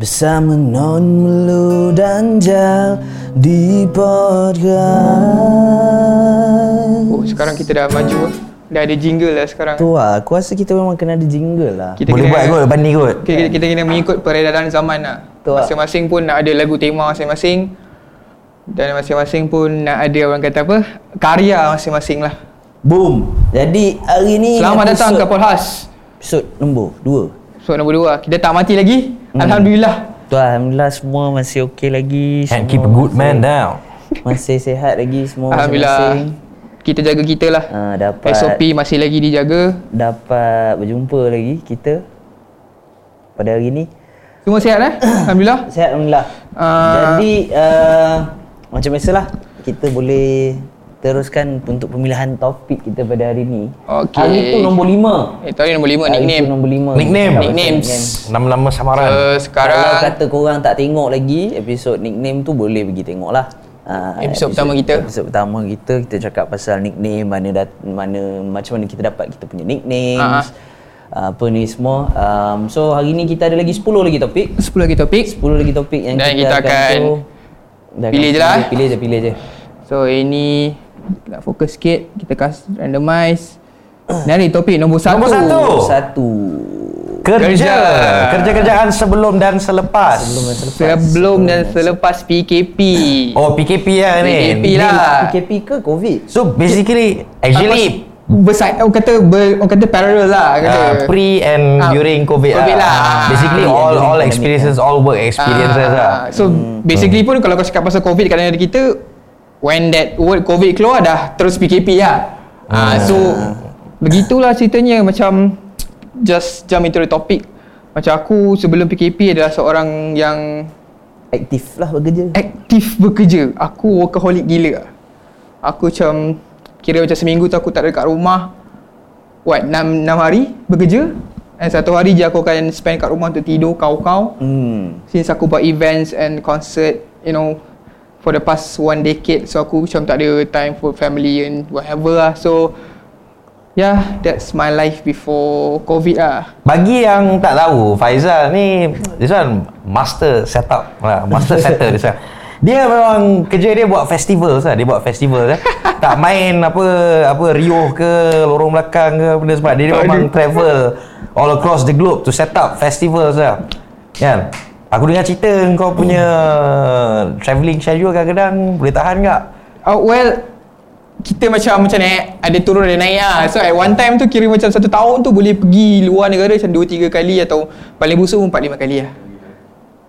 Bersama Non Melu dan Jal Di podcast Oh, sekarang kita dah maju. Dah ada jingle lah sekarang. Tu lah, aku rasa kita memang kena ada jingle lah Kita Boleh kena, buat kot lepas ni kot Kita, kita, kita kena mengikut peredaran zaman lah. Betul lah. Masing-masing pun nak ada lagu tema masing-masing. Dan masing-masing pun nak ada orang kata apa? Karya masing-masing lah. Boom Jadi hari ni Selamat datang ke episod- Polhas. Episod nombor 2 So nombor dua. Kita tak mati lagi. Hmm. Alhamdulillah. Tu lah, Alhamdulillah semua masih okey lagi And semua keep a good masih- man down Masih sihat lagi semua Alhamdulillah. masing-masing Kita jaga kita lah. Ah, dapat SOP masih lagi dijaga. dapat berjumpa lagi kita pada hari ni. Semua sihat eh? Alhamdulillah. Sihat Alhamdulillah. Ah. Jadi uh, macam biasalah kita boleh teruskan untuk pemilihan topik kita pada hari ni. Okey. Hari tu nombor 5. Eh, tadi nombor lima nickname. nombor 5. Nickname. Nicknames. Nama-nama samaran So, Kalau sekarang kata korang tak tengok lagi episod nickname tu boleh pergi tengok lah. Ah, Episod pertama kita. Episod pertama kita kita cakap pasal nickname mana dat, mana macam mana kita dapat kita punya nicknames. Ah. apa ni semua. Um, so hari ni kita ada lagi 10 lagi topik. 10 lagi topik. 10 lagi topik yang Dan kita, kita akan tu, akan pilih je lah, eh. Pilih je, pilih je. So ini nak fokus sikit kita kasi randomize. Dari topik nombor satu. Nombor satu. Satu. Kerja Kerja. Kerja-kerjaan sebelum dan selepas Sebelum dan selepas. Sebelum dan selepas PKP. Oh PKP lah ni PKP lah. PKP ke COVID? So basically Actually Besar, orang kata ber, orang kata parallel lah kata. uh, Pre and Ah, during COVID, COVID lah. Ah, Basically and all all experiences All work experiences Ah, lah So basically pun kalau kau cakap pasal COVID kat negara kita when that word COVID keluar dah terus PKP lah. Ah, so begitulah ceritanya macam just jump into the topic. Macam aku sebelum PKP adalah seorang yang Aktif lah bekerja. aktif bekerja. Aku workaholic gila. Aku macam kira macam seminggu tu aku tak ada kat rumah. What, 6, 6 hari bekerja. And satu hari je aku akan spend kat rumah untuk tidur kau-kau. Hmm. Since aku buat events and concert, you know, for the past one decade, so aku macam tak ada time for family and whatever lah. So, yeah, that's my life before COVID lah. Bagi yang tak tahu Faizal ni This one Master setup lah Master setter this one dia memang kerja dia buat festival lah. Dia buat festival eh. tak main apa apa Rio ke lorong belakang ke benda sebab dia, dia memang travel all across the globe to set up festivals lah. Kan? Aku dengar cerita kau punya travelling schedule kadang-kadang boleh tahan tak? Uh, well, kita macam macam naik, ada turun ada naik lah. So at one time tu kira macam satu tahun tu boleh pergi luar negara macam 2-3 kali atau paling busuk pun 4-5 kali lah.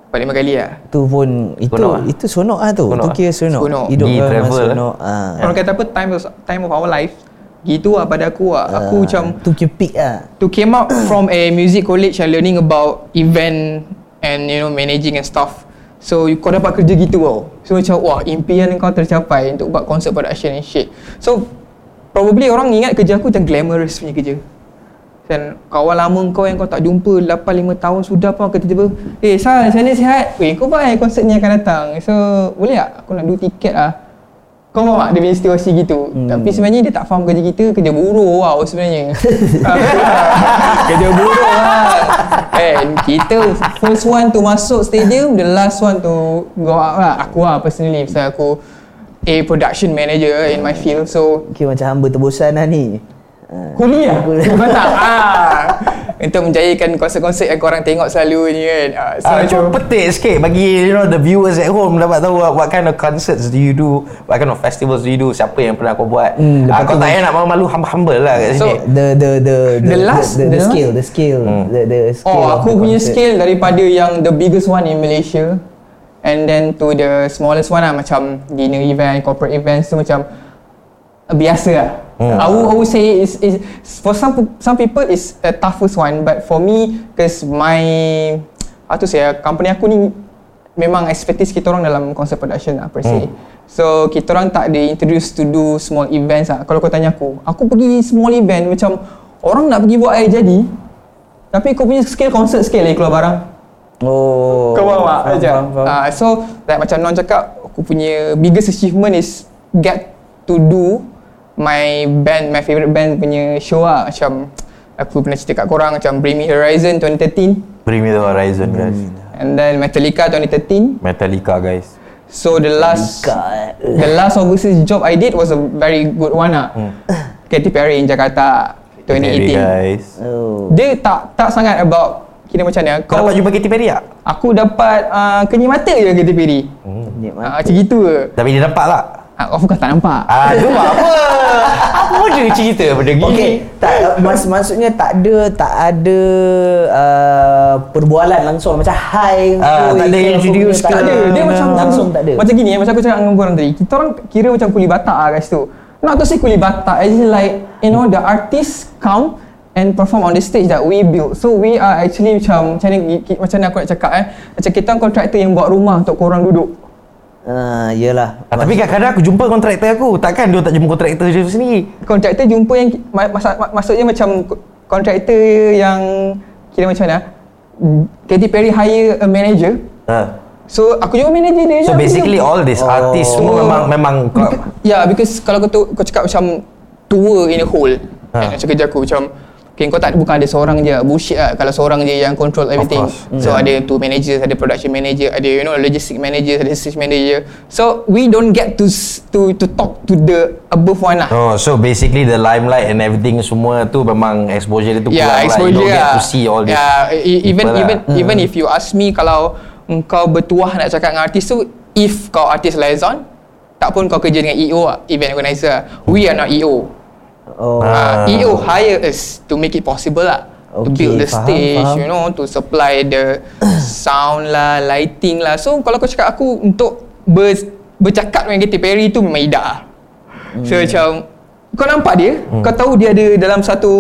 4-5 kali lah. Tu pun itu Sonok lah. itu sonok ah tu. Sonok tu lah. kira sonok. Sonok. Hidup kau memang travel, sonok. Ah. Orang kata apa time of, time of our life. Gitu lah pada aku lah. Aku Ah, macam tu kira peak ah. to came out from a music college and learning about event and you know managing and stuff. So you, kau dapat kerja gitu tau. So macam wah impian kau tercapai untuk buat concert production and shit. So probably orang ingat kerja aku macam glamorous punya kerja. Dan kawan lama kau yang kau tak jumpa 8-5 tahun sudah pun tiba-tiba Eh Sal macam mana sihat? Weh kau buat eh konsert ni akan datang So boleh tak? Aku nak dua tiket lah Kau faham tak dia punya situasi gitu hmm. Tapi sebenarnya dia tak faham kerja kita Kerja buruh wow sebenarnya Kerja buruh lah And kita first one to masuk stadium The last one to go out lah Aku lah personally Pasal aku a production manager in my field So Kira macam hamba terbosan lah ni. Ah. Kuliah? Bukan tak? Ah. Untuk menjayakan konsert-konsert yang korang tengok selalu ni kan. Ah, so, Ah, macam, petik sikit bagi you know the viewers at home dapat tahu what, what kind of concerts do you do, what kind of festivals do you do, siapa yang pernah kau buat. Hmm, ah, kau tak payah nak malu-malu humble lah kat So, sini. The the the The last- the, the, the the- skill the skill the the skill. oh, aku the punya concert. skill daripada yang the biggest one in Malaysia and then to the smallest one lah macam dinner event, corporate events tu macam biasa lah. Hmm. I, would, I would say is is for some some people is a toughest one but for me because my how to say company aku ni memang expertise kita orang dalam concert production lah per se. Hmm. So kita orang tak di introduce to do small events lah. Kalau kau tanya aku, aku pergi small event macam orang nak pergi buat air jadi tapi kau punya skill concert skill lagi keluar barang. Oh. Kau faham tak? faham, faham. ah, so like macam Non cakap Aku punya biggest achievement is Get to do My band, my favourite band punya show lah Macam Aku pernah cerita kat korang macam Bring Me Horizon 2013 Bring me the horizon guys. and then Metallica 2013. Metallica guys. So the last Kat. the last overseas job I did was a very good one lah. Katy Perry in Jakarta Very 2018. guys. Oh. Dia tak tak sangat about kira macam ni. Kau dapat jumpa Katy Perry tak? Aku dapat uh, kenyit mata je Katy Perry. Nikmat. Uh, macam gitu ke. Tapi dia nampak tak? Uh, of course tak nampak. Ah, tu apa? apa dia cerita pada gini? Okey, tak mas, maksudnya tak ada tak ada uh, perbualan langsung macam hi Ah, tak ada introduce benda, ke? Tak ada. Dia macam langsung tak ada. Macam gini eh, macam aku cakap dengan korang tadi. Kita orang kira macam kuli batak lah kat situ. Not to say kuli batak, as in like, you know, the artists come and perform on the stage that we built. So we are actually macam, macam ni, macam ni aku nak cakap eh. Macam kita orang kontraktor yang buat rumah untuk korang duduk. Ah, yelah. Ah, tapi kadang-kadang aku jumpa kontraktor aku. Takkan dia tak jumpa kontraktor dia sendiri? Kontraktor jumpa yang, ma- masa, mak- maksudnya macam ko- kontraktor yang, kira macam mana, Katy Perry hire a manager. Ha. So aku jumpa manager dia je. So basically jumpa. all these Oh. artis semua memang memang kau Ya, yeah, because kalau kau tu, kau cakap macam tour in a whole. Ha. Ha. Macam kerja aku macam Okay, kau tak bukan ada seorang je bullshit lah kalau seorang je yang control everything. So Yeah. ada two managers, ada production manager, ada you know logistic manager, ada stage manager. So we don't get to to to talk to the above one lah. Oh, so basically the limelight and everything semua tu memang exposure dia tu Yeah, kurang lah. You exposure don't get lah. to see all this. Yeah, e- even people even lah. even if you ask me kalau kau bertuah nak cakap dengan artis tu, if kau artis liaison, tak pun kau kerja dengan EO lah, event organizer. lah. We are not EO. Oh. Ah. Uh, EO hire us to make it possible lah. to Okay, build the faham, stage, faham. you know, to supply the sound lah, lighting lah. So kalau kau cakap aku untuk ber, bercakap dengan Katy Perry tu memang idah lah. So Hmm. macam kau nampak dia, kau tahu dia ada dalam satu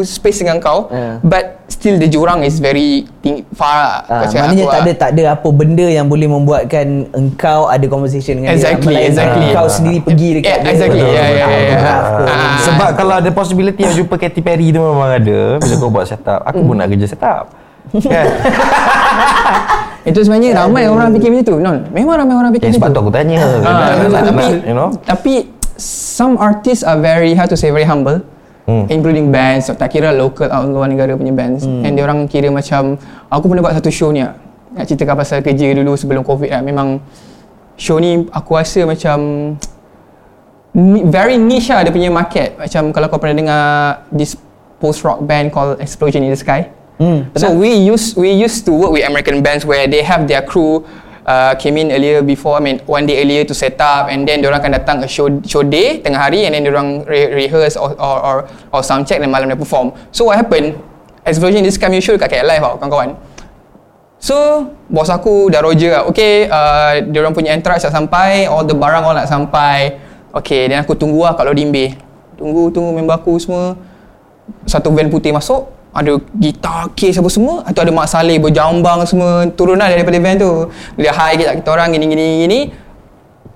space dengan kau, Yeah. but still the jurang is very ting- far lah. Ah, Kau cakap maknanya aku tak lah. ada tak ada apa benda yang boleh membuatkan engkau ada conversation dengan Exactly, dia. Melainkan exactly. Engkau sendiri pergi dekat Yeah, dia. exactly. Yeah, yeah, yeah, yeah. Ah. Sebab kalau ada possibility yang jumpa Katy Perry tu memang ada bila kau buat setup. Aku pun nak kerja setup. Kan? Itu sebenarnya ramai orang fikir macam tu. Non, memang ramai orang fikir sebab macam tu tu. aku tanya. Ah, nak- tapi you know? tapi some artists are very how to say very humble. Hmm. Including bands, tak kira local atau luar negara punya bands. Hmm. And dia orang kira macam aku pernah buat satu show ni. ah. Nak ceritakan pasal kerja dulu sebelum Covid lah. Memang show ni aku rasa macam very niche lah dia punya market. Macam kalau kau pernah dengar this post rock band called Explosion in the Sky. Hmm, So we used we used to work with American bands where they have their crew uh, came in earlier before I mean one day earlier to set up and then orang akan datang a show show day tengah hari and then orang re- rehearse or, or or or sound check dan malam dia perform. So what happened? Explosion this kami show dekat KL live tau kawan-kawan. So bos aku dah Roger lah. Okay, uh, dia orang punya entourage dah sampai, all the barang all nak sampai. Okay, dan aku tunggu lah kat loading. Tunggu, tunggu member aku semua. Satu van putih masuk, ada gitar, case apa semua. Atau ada Mak Saleh berjambang semua. Turun lah daripada van tu. Dia hi kita, kita orang gini, gini, gini.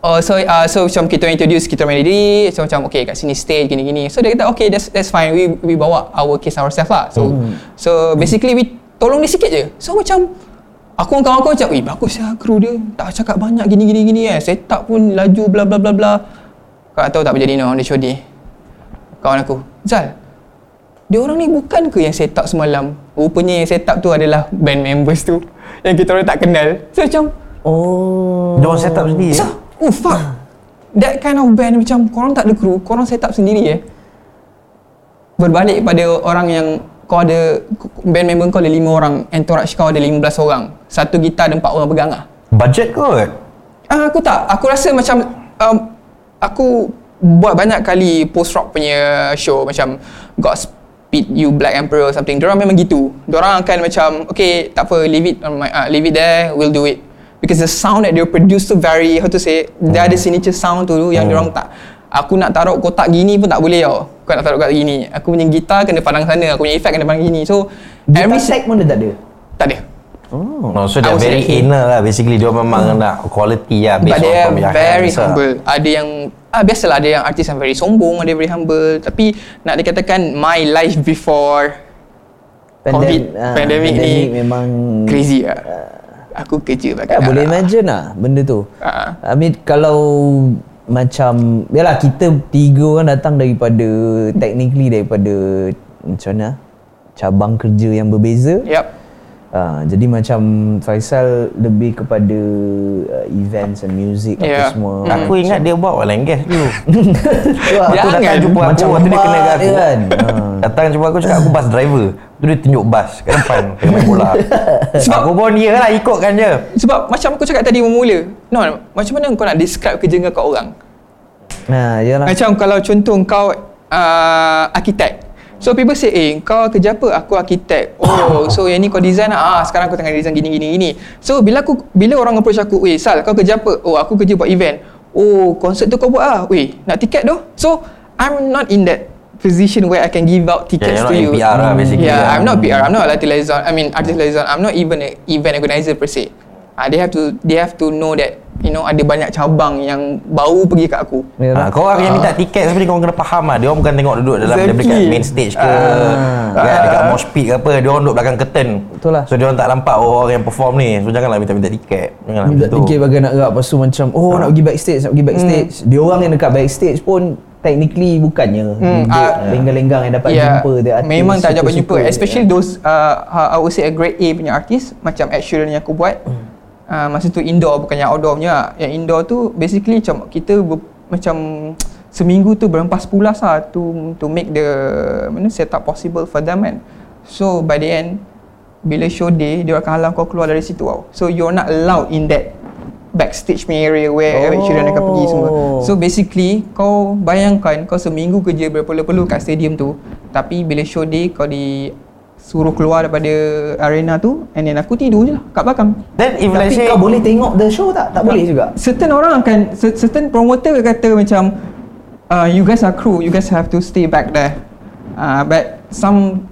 Oh, so uh, so macam kita introduce kita orang diri so macam okay kat sini stage gini gini so dia kata okay that's that's fine we we bawa our case ourselves lah so so basically we tolong dia sikit je so macam aku dengan kawan aku macam eh bagus lah kru dia tak cakap banyak gini gini gini eh set up pun laju bla bla bla bla kau tak tahu tak berjadi no on the show day kawan aku Zal dia orang ni bukan ke yang set up semalam rupanya yang set up tu adalah band members tu yang kita orang tak kenal so macam Oh. Dia orang set up sendiri. So, oh fuck. That kind of band macam korang tak ada crew, korang set up sendiri eh. Berbalik pada orang yang kau ada band member kau ada lima orang, entourage kau ada 15 orang. Satu gitar ada empat orang pegang ah. Budget kot. Ah, aku tak. Aku rasa macam um, aku buat banyak kali post rock punya show macam God Speed You Black Emperor or something. Diorang memang gitu. Diorang akan macam okay, tak apa leave it on my uh, leave it there, we'll do it. Because the sound that they produce tu very how to say, dia ada signature sound tu yang diorang tak Aku nak taruh kotak gini pun tak boleh tau. Kau nak taruh kotak gini. Aku punya gitar kena pandang sana, aku punya effect kena pandang gini. So Gitar every tag pun dia tak ada. tak ada. Oh. No, so dia very say- inner lah basically dia memang nak quality lah based But they on are from your very lah. humble. Ada yang ah biasalah ada yang artis yang very sombong, ada yang very humble. Tapi nak dikatakan my life before COVID, ah, pandemic ni memang crazy lah. Aku kerja pakai Ya, boleh imagine lah benda tu. Ah. I mean kalau macam yalah kita tiga orang datang daripada technically daripada macam mana cabang kerja yang berbeza. Yep. Uh, jadi macam Faisal lebih kepada uh, events and music Yeah. apa semua. Hmm. Aku ingat dia bawa orang gas dulu. Aku Jangan. datang jumpa aku Macam waktu dia kena kat aku. dia kan. Ha. Datang jumpa aku cakap aku bus driver. Tu dia tunjuk bas kat depan tengah main bola. Sebab- aku pun ya lah ikutkan je. Sebab macam aku cakap tadi bermula. No, macam mana kau nak describe kerja kau kat orang? Nah, yalah. Macam kalau contoh kau uh, arkitek. So people say, eh kau kerja apa? Aku arkitek. Oh, so yang ni kau design lah. Ah, sekarang aku tengah design gini gini gini. So bila aku bila orang approach aku, "Weh, Sal, kau kerja apa?" Oh, aku kerja buat event. Oh, konsert tu kau buat ah. Weh, nak tiket doh. So I'm not in that position where I can give out tickets you're to not you. in PR lah, basically. Yeah, lah. I'm not PR. I'm not artist liaison. I mean artist liaison. I'm not even an event organizer per se. Ah, they have to they have to know that you know ada banyak cabang yang baru pergi kat aku. Ha, kau orang yang minta tiket sebenarnya kau kena faham lah. Dia orang bukan tengok duduk dalam Exactly. dekat main stage ke, kan, dekat mosh pit ke apa. Dia orang duduk belakang curtain. Betul lah. So dia orang tak nampak oh, orang yang perform ni. So janganlah minta-minta tiket. Janganlah Minta begitu. tiket bagai nak gerak Lepas tu macam Oh nak pergi backstage Nak pergi backstage Dia orang yang dekat backstage pun Technically bukannya Hmm, ah, Lenggang-lenggang yang dapat Yeah, jumpa the artis Memang tak dapat jumpa. Especially those uh, I would say a grade A punya artist Macam Ed Sheeran yang aku buat uh, Masa tu indoor bukan yang outdoor punya. Yang indoor tu basically macam Kita ber, macam Seminggu tu berempas pulas lah To, to make the mana, setup possible for them kan. So by the end Bila show day Dia akan halang kau keluar dari situ tau. So you're not allowed in that Backstage punya area Where Ed Sheeran akan pergi semua. Oh. So basically kau bayangkan kau seminggu kerja berpeluh-peluh kat stadium tu tapi bila show day kau di suruh keluar daripada arena tu and then aku tidur je lah kat belakang. Then if Tapi say kau boleh tengok the show tak? Tak boleh juga Certain orang akan cer- certain promoter kata macam uh, you guys are crew, you guys have to stay back there. Uh, but some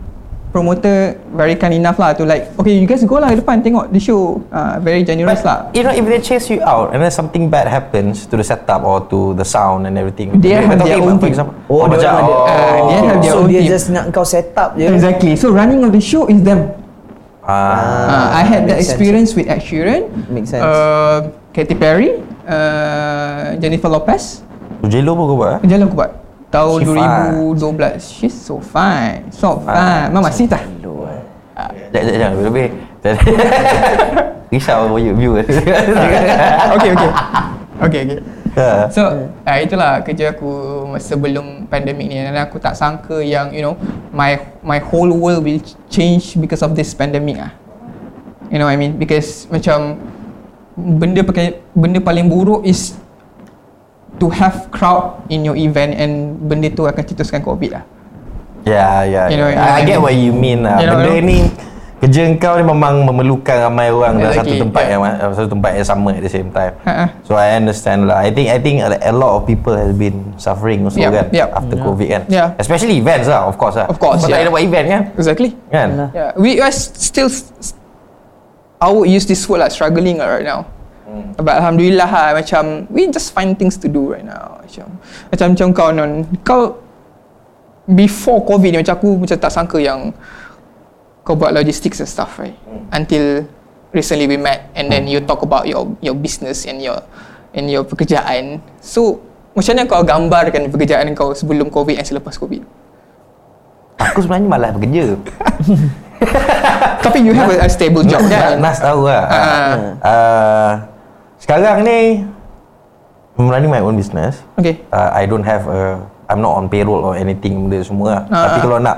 promoter very kind enough lah to like okay you guys go lah ke depan tengok the show uh, very generous lah You know, if they chase you out and then something bad happens to the setup or to the sound and everything. They have We're their own team. example, Oh, dia macam, orang ada- oh, Ah, dia have their So own dia team. just nak kau set up je exactly so running of the show is them ah, Uh, I had that makes sense. experience with Ed Sheeran, Makes sense. uh, Katy Perry, uh, Jennifer Lopez. J-Lo pun kau buat eh? Jalan aku buat tahun She 2012. She's so fine, so fine. Mama Sita. Jangan, jangan, jangan, lebih. Risau view- viewers. okay, okay. Okay, okay. Ha. So, uh, itulah kerja aku sebelum pandemik ni dan aku tak sangka yang you know my my whole world will change because of this pandemic ah. You know what I mean? Because macam benda pakai benda paling buruk is to have crowd in your event and benda tu akan cetuskan covid lah. Ya, ya. You know, ya. you know, I get what you mean lah. you know, Benda you know. ni kerja kau ni memang memerlukan ramai orang dalam satu tempat yeah. yang uh, satu tempat yang sama at the same time. Ha-ha. So I understand lah. I think I think a a lot of people has been suffering also Yep, kan yep. after COVID kan. Yeah. Especially events lah of course lah. Of course, Kau tak yeah. ada buat event kan? Exactly. Kan? Yalah. Yeah, we are still I would use this word like struggling lah right now. Hmm. But alhamdulillah lah, macam we just find things to do right now. Macam macam macam kau non kau before covid ni macam aku macam tak sangka yang kau buat logistics and stuff right. Hmm. Until recently we met and then you talk about your your business and your and your pekerjaan. So macam mana kau gambarkan pekerjaan kau sebelum covid dan selepas covid? Aku sebenarnya malas bekerja. Tapi you have a, a stable job Nas, kan? Nas tahu lah. Ah. Uh, sekarang ni I'm running my own business. Okay. uh, I don't have a I'm not on payroll or anything benda semua. Ah, Tapi ah. kalau nak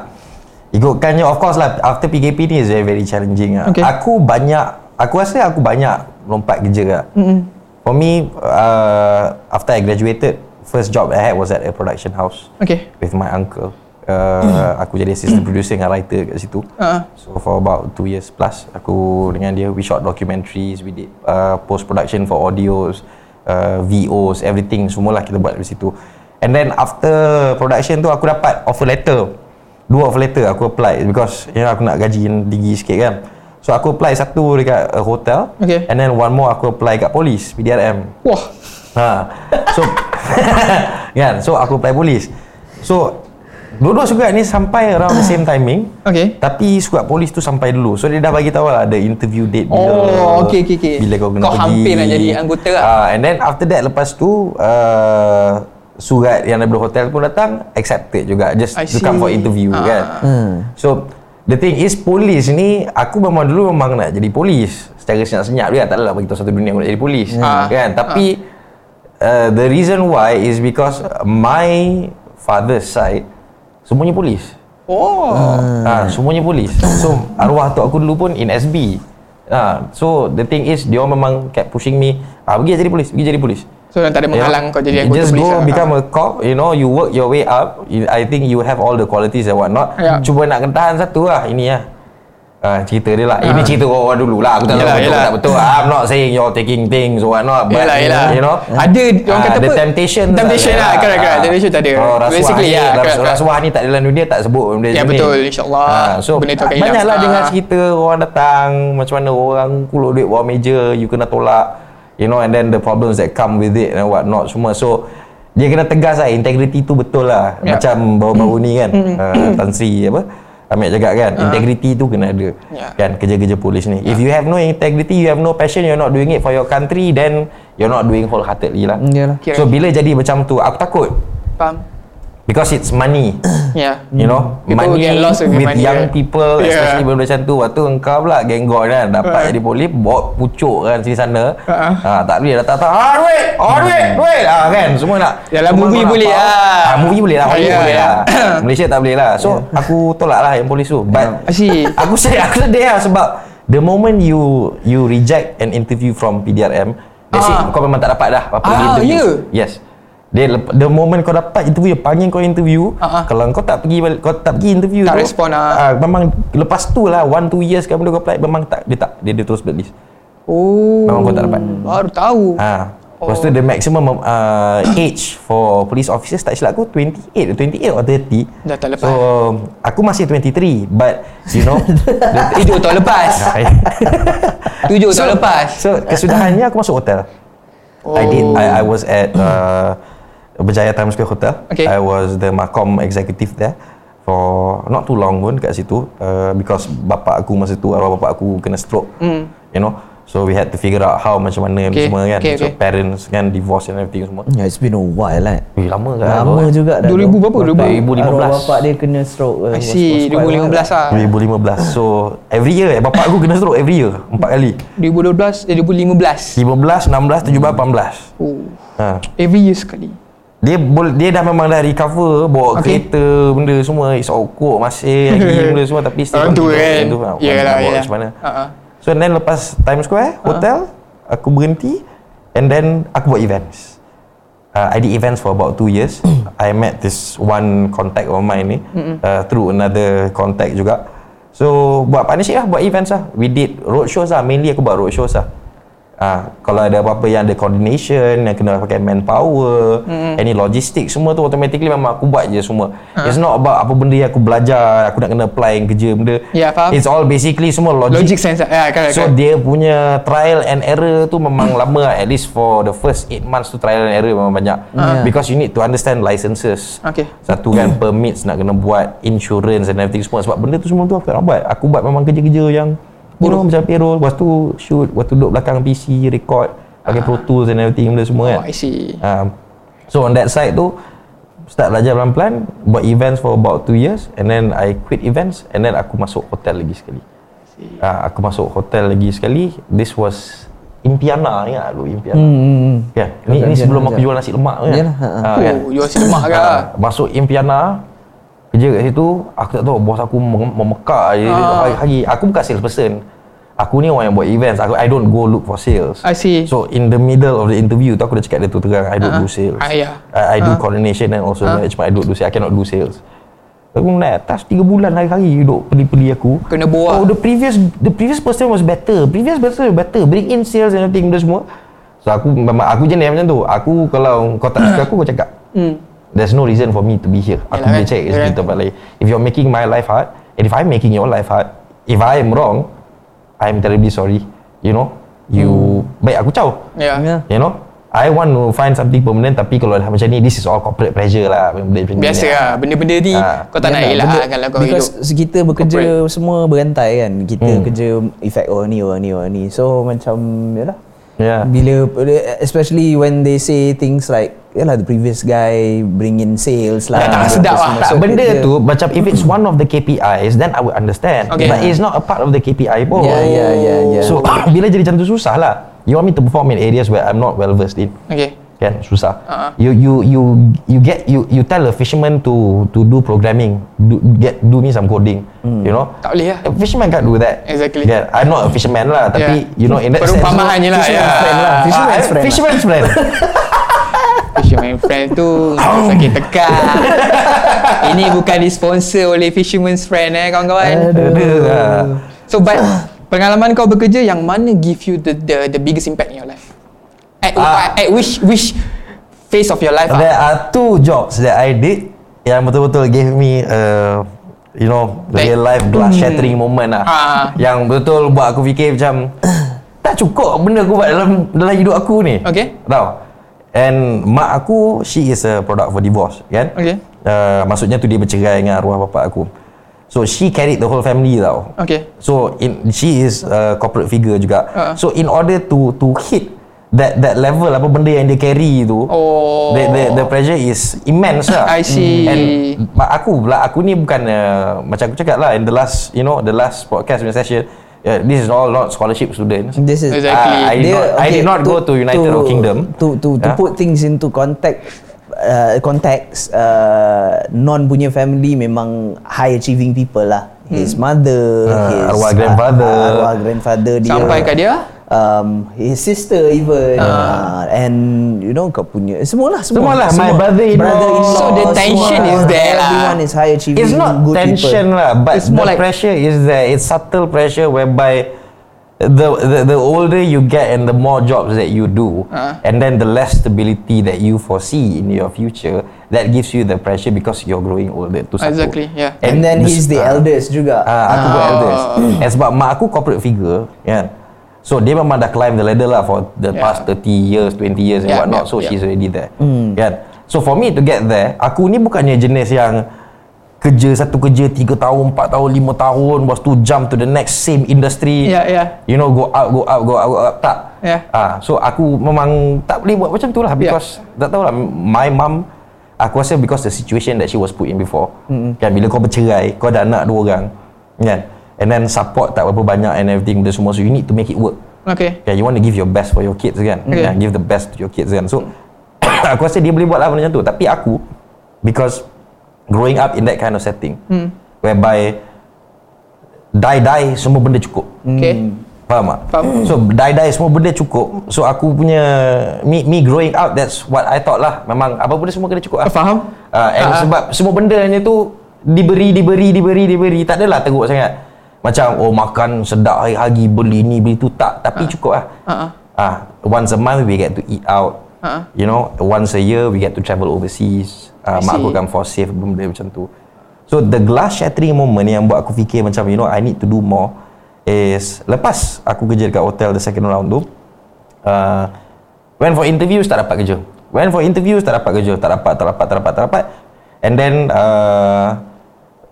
ikutkannya of course lah after PKP ni is very very challenging lah. Okay. Aku banyak aku rasa aku banyak lompat kerja lah. Mm-mm. For me uh, after I graduated first job I had was at a production house Okay. with my uncle. Uh, aku jadi assistant producer dengan writer kat situ. Ah. So for about 2 years plus aku dengan dia we shot documentaries, we did uh, post production for audios, uh, VOs, everything semualah kita buat di situ. And then after production tu aku dapat offer letter. Dua offer letter aku apply because you know, aku nak gaji yang tinggi sikit kan. So aku apply satu dekat a hotel Okay. and then one more aku apply kat polis PDRM. Wah. Ha. So kan, so aku apply polis. So dua-dua surat ni sampai around the same timing. Okay. Tapi surat polis tu sampai dulu. So dia dah bagi tahu lah ada interview date bila. Oh, okay, okay, okay. Bila kau kena Kau pergi. hampir nak jadi anggota lah. Ah, and then after that lepas tu uh, surat yang daripada hotel pun datang accepted juga just I to come for interview Ah. kan Hmm. so the thing is polis ni aku memang dulu memang nak jadi polis secara senyap-senyap dia tak adalah beritahu satu dunia aku nak jadi polis Ah. kan tapi uh, the reason why is because my father's side semuanya polis Oh. Ah, semuanya polis. So arwah tok aku dulu pun in SB. Ah, so the thing is dia memang kept pushing me, ah pergi jadi polis, pergi jadi polis. So tak ada menghalang kau jadi anggota Just polis go lah. become a cop, you know, you work your way up. I think you have all the qualities and whatnot. Ya. Cuba nak kena tahan satu lah, ini lah. Ah, cerita dia lah. Ini cerita orang dulu lah. Aku tak tahu Yelah, betul yelah. tak betul. I'm not saying you're taking things or whatnot. But, Yelah, yelah. you know. Ada orang ah, kata the apa? temptation Temptation lah, correct, correct. Ah. Temptation tak ada. Oh, rasuah Basically, ni, ya, correct, correct. rasuah ni tak ada dalam dunia tak sebut benda Ya, ni. betul, insyaAllah. Ah, so Benda tu akan hilang. banyaklah Ah. dengar cerita orang datang macam mana orang kuluk duit bawah meja, you kena tolak. You know and then the problems that come with it and what not semua. So dia kena tegas lah integrity tu betul lah. Ya. Macam baru-baru ni kan uh, Tan Sri apa Amir cakap kan integrity tu kena ada Ya. kan kerja-kerja polis ni. If you have no integrity, you have no passion, you're not doing it for your country then you're not doing wholeheartedly lah. Yalah. So bila jadi macam tu aku takut Faham? Because it's money. Ya. You know People Money lost with with money, young right? people Yeah. Especially benda macam tu Waktu engkau pula genggon kan Dapat Uh. jadi polis Bawa pucuk kan sini sana Uh-uh. ha, Tak boleh datang-datang Ah duit Ah duit Duit ah, kan Semua nak Dalam semua movie boleh lah. ah, Movie boleh lah Hollywood Yeah, boleh yeah. lah Malaysia tak boleh lah So aku tolak lah yang polis tu But. Aku sedih Aku sedih lah sebab The moment you You reject an interview from PDRM That's Ah. it Kau memang tak dapat dah Apa Ah, interview ya? Yes dia the moment kau dapat interview panggil kau interview ah. kalau kau tak pergi balik- kau tak pergi interview Tak tu respon lah. ah, memang lepas tu lah 1 2 years kau apply memang tak dia tak dia, dia terus blacklist Oh. Memang kau tak dapat. Baru tahu. ha Lepas tu the maximum uh, age for police officers tak silap aku 28 28 or 30 Dah tak lepas. So aku masih 23 but you know the, Tujuh tahun lepas. Tujuh tahun lepas. So kesudahannya aku masuk hotel. Oh. I did. I, I was at uh, Berjaya Times Square Hotel. Okay. I was the Makom executive there for not too long pun kat situ uh, because bapa aku masa tu arwah bapa aku kena stroke. Hmm. You know. So we had to figure out how macam mana Okay, semua kan. okay, so okay. parents kan divorce and everything semua. Yeah, it's been a while lah. Eh, lama kan? Lama juga dah. 2000 berapa? Bapak- 2015. Arwah bapak dia kena stroke. uh, I see. was quite a while 2015 lah. 2015. So every year eh, bapa aku kena stroke every year. Empat kali. 2012, eh 2015. 15, 16, 17, 18. Oh. Ha. Every year sekali. Dia dia dah memang dah recover bawa Okay. kereta benda semua is okok masih lagi benda semua tapi still tu kan. tu, Yalah, yalah. macam mana. Ha-ha. So and then lepas Times Square hotel aku berhenti and then aku buat events. Uh, I did events for about 2 years. I met this one contact of mine ni uh, through another contact juga. So buat partnership lah, buat events lah. We did road shows lah. Mainly aku buat road shows lah. Ah, kalau ada apa-apa yang ada coordination yang kena pakai manpower, mm. any logistik semua tu automatically memang aku buat je semua. Uh. It's not about apa benda yang aku belajar, aku nak kena apply yang kerja benda. Ya, faham. It's all basically semua logic. Logic sense. Ya, correct, So correct. dia punya trial and error tu memang lama lah. At least for the first 8 months tu trial and error memang banyak. Because you need to understand licenses. Okay. Satu kan permits nak kena buat, insurance and everything semua. Sebab benda tu semua tu aku tak nak buat. Aku buat memang kerja-kerja yang you know, macam payroll. Lepas tu shoot, lepas tu duduk belakang PC, record, pakai Pro Tools and everything benda semua kan. Oh, I see. Um, so on that side tu start belajar pelan-pelan buat events for about 2 years and then I quit events and then aku masuk hotel lagi sekali. Uh, aku masuk hotel lagi sekali. This was Impiana ingat dulu Impiana. Hmm, hmm, hmm. Ya, ni, ni sebelum aku jual nasi lemak kan. Yalah, ha, ha. Ah, kan? Oh, jual nasi lemak ke? Ah, masuk Impiana kerja kat situ, aku tak tahu bos aku mem- memekak je Ah. hari-hari. Aku bukan sales person. Aku ni orang yang buat events. Aku I don't go look for sales. I see. So in the middle of the interview tu aku dah cakap dia tu terang I don't Ah. do sales. Ah, ya. I, I do coordination and also management. I don't do sales. I cannot do sales. Aku naik atas 3 bulan hari-hari duduk peli-peli aku. Kena bawa. Oh, the previous the previous person was better. Previous person was better. Bring in sales and everything benda semua. So aku memang aku jenis macam tu. Aku kalau kau tak suka aku kau cakap. Hmm. There's no reason for me to be here. Aku boleh kan? check Yalah. di tempat lain. If you're making my life hard, and if I'm making your life hard, if I'm wrong, I'm terribly sorry. You know, you baik aku caw. Ya. Ya. You know, I want to find something permanent tapi kalau dah macam ni, this is all corporate pressure lah. Benda macam ni. Biasa lah. Benda-benda ni Ah. kau tak nak Yalah, elak benda- lah kalau kau Because hidup. kita bekerja semua berantai kan. Kita Hmm. kerja efek orang ni, orang ni, orang ni. So macam yalah. Yeah. Bila especially when they say things like yalah the previous guy bring in sales lah. Tak sedap lah. Tak, So, benda kerja- tu macam if it's one of the KPIs then I would understand. Okay. But it's not a part of the KPI pun. Yeah, yeah, yeah, yeah. So bila jadi macam tu susah lah. You want me to perform in areas where I'm not well versed in. Okay. Kan susah. Uh-uh. You you you you get you you tell a fisherman to to do programming, do get do me some coding, you know. Tak boleh lah. A fisherman can't do that. Exactly. Yeah, I'm not a fisherman lah, tapi Yeah. you know in that sense. Perumpamaannya lah, fisherman's ya. friend lah. Fisherman's Ah, friend lah. Fisherman's friend. Fisherman friend tu sakit tekan. Ini bukan disponsor oleh Fisherman's friend eh kawan-kawan. Ada lah. So but pengalaman kau bekerja yang mana give you the the, the biggest impact in your life? At, Ah. at which which phase of your life? ah? There are two jobs that I did yang betul-betul gave me uh, you know Like- real life glass shattering moment lah. Ah. Yang betul buat aku fikir macam tak cukup benda aku buat dalam dalam hidup aku ni. Okay. Tahu. And mak aku she is a product for divorce kan. Okay. Uh, maksudnya tu dia bercerai dengan arwah bapa aku. So she carried the whole family tau. Okay. So in she is a corporate figure juga. Uh. So in order to to hit that that level apa benda yang dia carry tu, Oh. the, the the pressure is immense lah. I see. And mak aku pula aku ni bukan uh, macam aku cakap lah in the last you know the last podcast punya session uh, this is all not scholarship students. This is Exactly. Ah, I did not- I did not go to United Arab Kingdom. To to to Yeah. put things into context uh, context uh, non punya family memang high achieving people lah. His mother, Ah, his arwah grandfather. uh, arwah grandfather dia. Sampai kat dia? Um, his sister even uh, and you know kau punya semualah semua Semualah, my brother-in-law. brother-in-law, So the tension semua. is there lah. everyone is high achieving It's not good tension people. lah, but It's more the like- pressure is there. It's subtle pressure whereby the, the the older you get and the more jobs that you do, Ah. and then the less stability that you foresee in your future, that gives you the pressure because you're growing older. Tu satu. Exactly, yeah. and then the- he's the ah. eldest juga Ah, aku pun Ah. eldest. And sebab mak aku corporate figure, kan. So dia memang dah climb the ladder lah for the Yeah. past 30 years, 20 years and Yeah, whatnot. yeah, so yeah. she's already there. Kan. So for me to get there, aku ni bukannya jenis yang kerja satu kerja 3 tahun, 4 tahun, 5 tahun, lepas tu jump to the next same industry. Yeah, yeah. You know go up, go up, go up, go up. Tak. Yeah. Ah, so aku memang tak boleh buat macam tu lah because tak tahu lah my mum aku rasa because the situation that she was put in before. Mm-hmm. Kan bila kau bercerai, kau ada anak dua orang. Kan? And then support tak berapa banyak and everything benda semua so you need to make it work. Okay. Okay, you want to give your best for your kids kan? Okay. Yeah, give the best to your kids kan. So aku rasa dia boleh buat lah benda macam tu. Tapi aku because growing up in that kind of setting Hmm. whereby die-die semua benda cukup. Okay. Faham tak? Faham. So die-die semua benda cukup. So aku punya me, me growing up that's what I thought lah. Memang apa benda semua kena cukup lah. Faham. Uh, and Ah. sebab semua benda hanya tu diberi, diberi, diberi, diberi. Tak adalah teruk sangat. Macam oh makan sedap hari-hari beli ni beli tu tak tapi cukup lah. Ah, Ah, once a month we get to eat out. Ah. You know, once a year we get to travel overseas. Uh, mak aku see. akan forsake benda macam tu. So the glass shattering moment yang buat aku fikir macam you know I need to do more is lepas aku kerja dekat hotel the second round tu uh, went for interviews tak dapat kerja. Went for interviews tak dapat kerja, tak dapat, tak dapat, tak dapat, tak dapat. And then uh,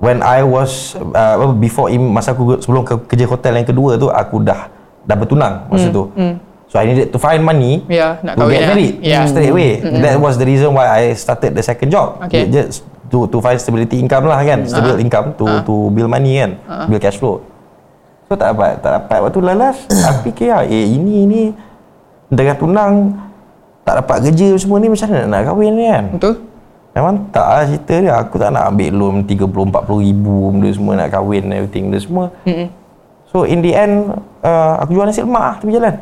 when I was uh, before masa aku sebelum ke, kerja hotel yang kedua tu aku dah dah bertunang masa tu. So I needed to find money Yeah, nak to get lah. married Yeah. straight away. That was the reason why I started the second job. Okay. Just to to find stability income lah kan, stable income to to build money kan, build cash flow. So tak dapat, tak dapat. Waktu lalas, aku fikir lah, eh ini ni tengah tunang tak dapat kerja semua ni macam mana nak kahwin ni kan? Betul? Memang tak lah cerita dia. Aku tak nak ambil loan 30-40 ribu benda semua nak kahwin and everything benda semua. Mm-mm. So in the end, uh, aku jual nasi lemak lah tepi jalan.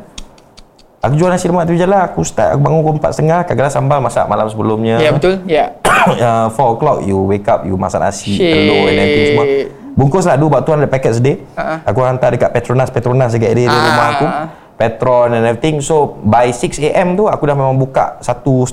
Aku jual nasi lemak tepi jalan, aku start, aku bangun pukul 4.30, kadang-kadang sambal masak malam sebelumnya. Ya, yeah, betul. Ya. uh, 4 o'clock you wake up, you masak nasi, Shit. telur and everything semua. Bungkus lah dulu about 200 packets a day. Uh-uh. Aku hantar dekat Petronas, Petronas dekat area Ah. rumah aku. Petron and everything. So by 6 am tu aku dah memang buka satu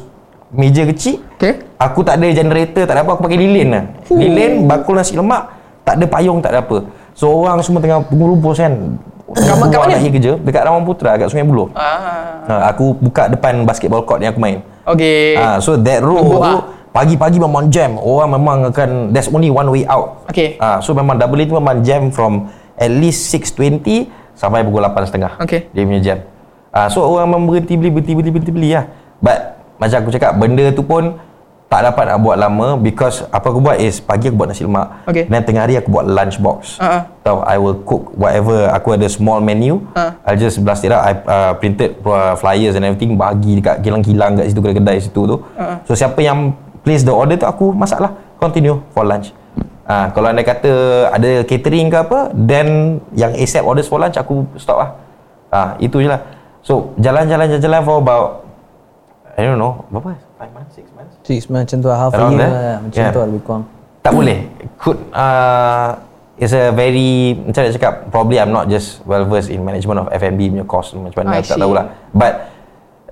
meja kecil. Okay. Aku tak ada generator, tak ada apa, aku pakai lilin lah. Lilin, bakul nasi lemak, tak ada payung, tak ada apa. So orang semua tengah rumpus kan. Kat mana- kat mana? nak kerja dekat Ramon Putra kat Sungai Buloh. Ah. Ha, aku buka depan basketball court yang aku main. Okay. Ah, so that row Lembut tu ah. pagi-pagi memang jam. Orang memang akan there's only one way out. Okay. Ah, so memang double itu memang jam from at least 6.20 sampai pukul 8.30. Okay. Dia punya jam. Ah, so orang memang berhenti beli, berhenti beli, berhenti beli lah. But macam aku cakap benda tu pun tak dapat nak buat lama because apa aku buat is pagi aku buat nasi lemak. Okay. dan tengah hari aku buat lunch box. Tahu, I will cook whatever aku ada small menu. Ah. I'll just blast it out. I uh, printed uh, flyers and everything bagi dekat kilang-kilang kat situ kedai-kedai situ tu. Ah. so siapa yang place the order tu aku masak lah continue for lunch. Ah, kalau anda kata ada catering ke apa then yang accept orders for lunch aku stop lah. Ah, itu je lah. So jalan-jalan jalan for about I don't know. Berapa? 5 months? 6 months? Six months macam tu lah, half a year lah, macam Yeah. tu lah lebih kurang. tak boleh. Could uh, it's a very macam nak cakap probably I'm not just well versed in management of F&B punya cost macam mana tak see. tahulah. But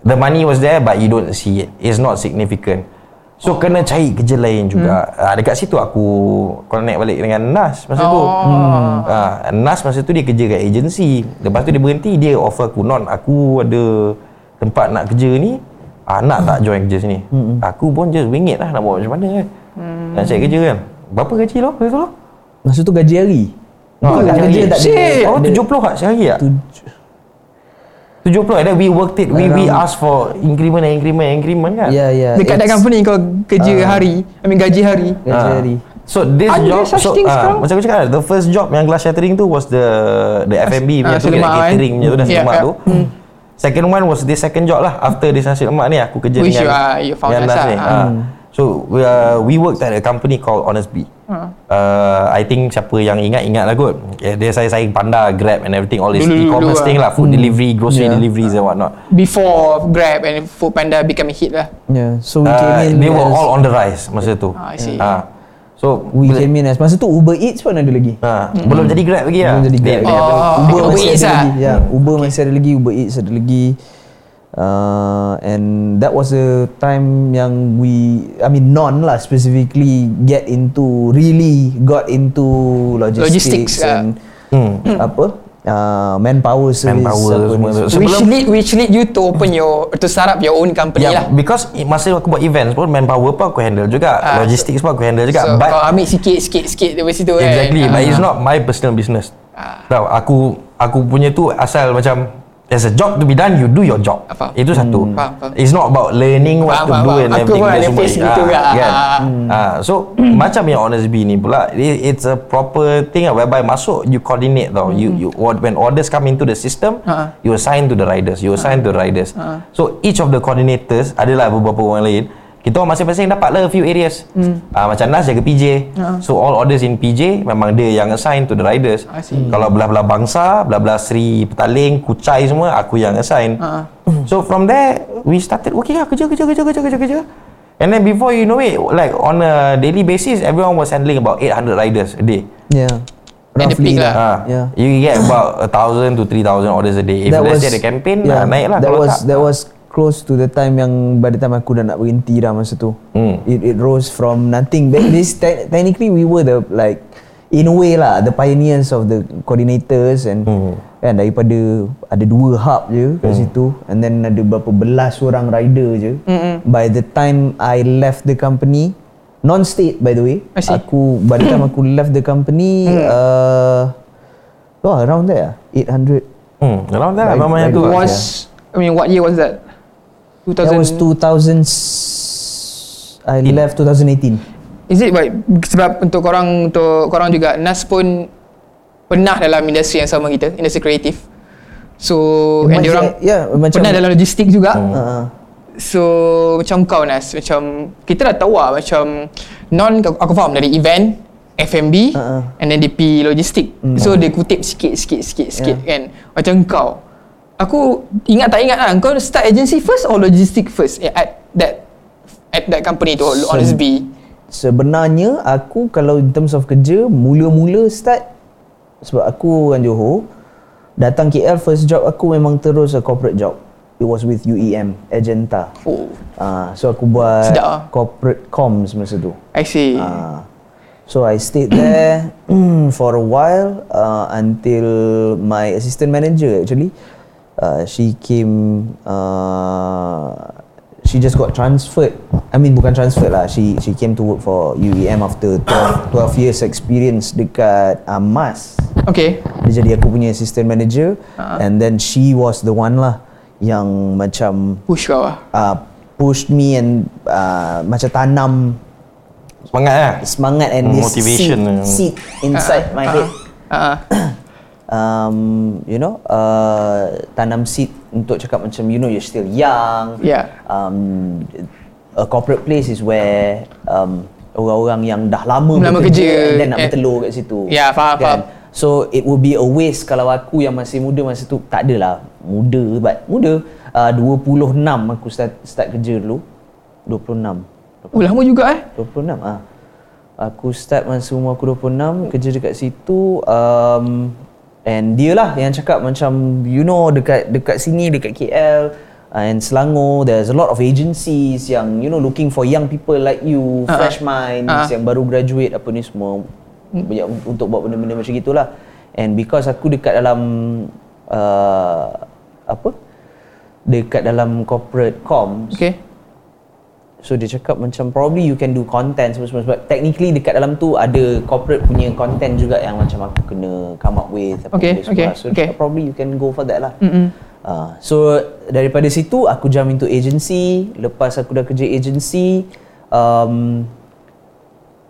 the money was there but you don't see it. It's not significant. So kena cari kerja lain juga. Hmm. uh, dekat situ aku connect balik dengan Nas masa tu. Oh. hmm. uh, Nas masa tu dia kerja kat agency. Lepas tu dia berhenti dia offer aku non aku ada tempat nak kerja ni ah, nak tak join kerja sini hmm. aku pun just wingit lah nak buat macam mana kan hmm. nak cari kerja kan berapa gaji lo masa tu lo Masa tu gaji hari. Bukan tak gaji kerja hari. tak ada. Oh, ada 70 kat sehari tak? tuj- 70 and then we worked it. We we asked for increment and increment and increment kan? Ya, ya. Dekat that it's company kau kerja hari, I mean gaji hari. Gaji Ah. hari. So this Ada job so sekarang? macam aku cakap the first job yang glass shattering tu was the the F&B punya ah, tu lemak kan? catering punya tu nasi Yeah, lemak yeah. Second one was this second job lah after this nasi lemak ni aku kerja Which dengan you are- you found dengan us Nas lah. ni. Ah. Ah. So we, uh, we worked at a company called Honest Bee. Ah. Uh, I think siapa yang ingat ingat lah kot. Yeah, dia saya saya panda Grab and everything all this e-commerce lah. thing lah, food delivery, grocery Yeah. deliveries and whatnot. Before Grab and Food Panda become a hit lah. Yeah, so we Uh, came in they were all on the rise masa tu. Ah, I see. Ah. So we bila- came in as masa tu Uber Eats pun ada lagi. Ha, belum jadi Grab lagi lah. Belum jadi Grab Dia- lagi. dia- Oh, Uber Uber masih Eats ada lah. lagi. Ya, Uber masih ada lagi, Uber Eats ada lagi. Uh, and that was the time yang we, I mean non lah specifically get into really got into logistics, Logistics, and Hmm. apa uh, manpower service Manpower semua ni. tu. So, Which Sebelum- lead which lead you to open your to start up your own company Yeah, lah. because masa aku buat events pun manpower pun aku handle juga, Ah, logistics pun aku handle juga. So but kau ambil sikit sikit sikit dari situ kan. exactly, but Ah. it's not my personal business. Ah. Tahu, aku aku punya tu asal macam there's a job to be done, you do your job. Faham. Itu satu. Faham, faham. It's not about learning what Faham, to faham, do faham. and Aku everything. pun dan ada face gitu juga. Kan? Ah. Ah, so macam yang Honest Bee ni pula, it- it's a proper thing lah, whereby masuk you coordinate tau. You you what- when orders come into the system, Ah. you assign to the riders. You assign to the riders. Ah. So each of the coordinators adalah beberapa orang lain. Kita orang masing-masing dapat lah a few areas. Hmm. Uh, macam Nas jaga PJ. Ah. So all orders in PJ memang dia yang assign to the riders. I see. Kalau belah-belah bangsa, belah-belah Sri Petaling, Kucai semua aku yang assign. Ah. So from there we started working lah kerja kerja kerja kerja kerja kerja. And then before you know it like on a daily basis everyone was handling about 800 riders a day. yeah. At the Roughly peak lah. Ah, Yeah. You get about a thousand to 3000 orders a day. If let's say ada campaign, yeah, naik lah. That Kalau was tak, that was close to the time yang by the time aku dah nak berhenti dah masa tu. Hmm. It it rose from nothing. Back this te- technically we were the like in a way lah the pioneers of the coordinators and Hmm. kan daripada ada dua hub je kat situ and then ada berapa belas orang rider je. By the time I left the company non state by the way. Aku by the time aku left the company uh, oh around there 800 Hmm, around there lah memang yang tu. lah. Was I mean what year was that? 2000 That was 2000 I left 2018 Is it right? Sebab untuk korang untuk korang juga Nas pun pernah dalam industri yang sama kita, industri kreatif. So and Macam- dia orang ya, macam- pernah dalam logistik juga. uh, So macam kau Nas, macam kita dah tahu lah macam non aku faham dari event F&B Uh-uh. and then DP logistik. So dia kutip sikit sikit sikit sikit kan. Macam kau. Aku ingat tak ingat lah kau start agency first or logistik first at that at that company tu Sem- Honest B. Sebenarnya aku kalau in terms of kerja Mula-mula start Sebab aku orang Johor Datang KL first job aku memang terus a corporate job It was with UEM Agenta Oh, Ah, So aku buat Sedap ah. corporate comms masa tu I see. Ah, So I stayed there for a while uh, until my assistant manager actually uh, she came uh, she just got transferred. I mean bukan transferred lah. She she came to work for UEM after 12, 12 years experience dekat uh, MAS. Okay. Dia jadi aku punya assistant manager Ah. and then she was the one lah yang macam Push kau lah. uh, pushed me and uh, macam tanam Semangat lah. semangat and this Motivation seed, yang- seed inside my head. Ah, Um, you know, uh, tanam seed untuk cakap macam you know you're still young. Yeah. Um, a corporate place is where um, orang-orang yang dah lama, Lama kerja, and then nak eh. bertelur kat situ. Ya, faham, faham. So it would be a waste kalau aku yang masih muda masa tu tak adalah muda but muda uh, 26 aku start start kerja dulu. 26. Oh lama juga eh 26 ah. Aku start masa umur aku 26 kerja dekat situ um, and dia lah yang cakap macam you know dekat dekat sini dekat KL uh, and Selangor there's a lot of agencies yang you know looking for young people like you ah. fresh minds Ah. yang baru graduate apa ni semua banyak untuk buat benda-benda macam gitulah and because aku dekat dalam uh, apa dekat dalam corporate comms Okay So dia cakap macam probably you can do content semua semua sebab technically dekat dalam tu ada corporate punya content juga yang macam aku kena come up with apa Okay, semua. okay, So okay. probably you can go for that lah. Mm-mm. Uh, so daripada situ aku jump into agency, lepas aku dah kerja agency um,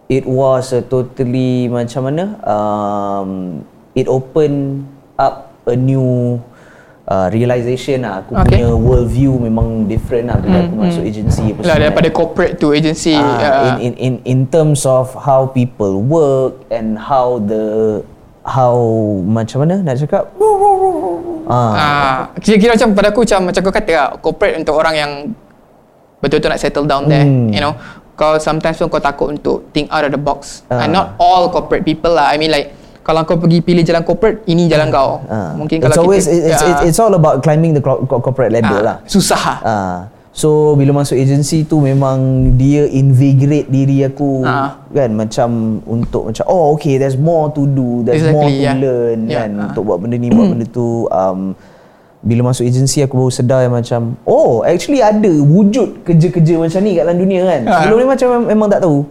it was a totally macam mana um, it open up a new uh, realization lah aku Okay. punya world view memang different lah bila aku masuk agency apa Lah daripada kan. corporate to agency Ah, uh, in, in in in terms of how people work and how the how macam mana nak cakap ah Ah, kira-kira macam pada aku macam macam kau kata lah, corporate untuk orang yang betul-betul nak settle down there, Hmm. you know. Kau sometimes pun kau takut untuk think out of the box. Ah. And not all corporate people lah. I mean like kalau kau pergi pilih jalan corporate, ini jalan kau. ah. Mungkin it's kalau always kita, it's, it's, it's all about climbing the corporate ladder ah, lah Susah. Ah, so bila masuk agency tu memang dia invigorate diri aku Ah. kan macam untuk macam oh okay there's more to do there's more Exactly, to yeah. learn Yeah, kan ah. untuk buat benda ni buat benda tu um, bila masuk agency aku baru sedar yang macam oh actually ada wujud kerja-kerja macam ni kat dalam dunia kan Ah. sebelum ni macam mem- memang tak tahu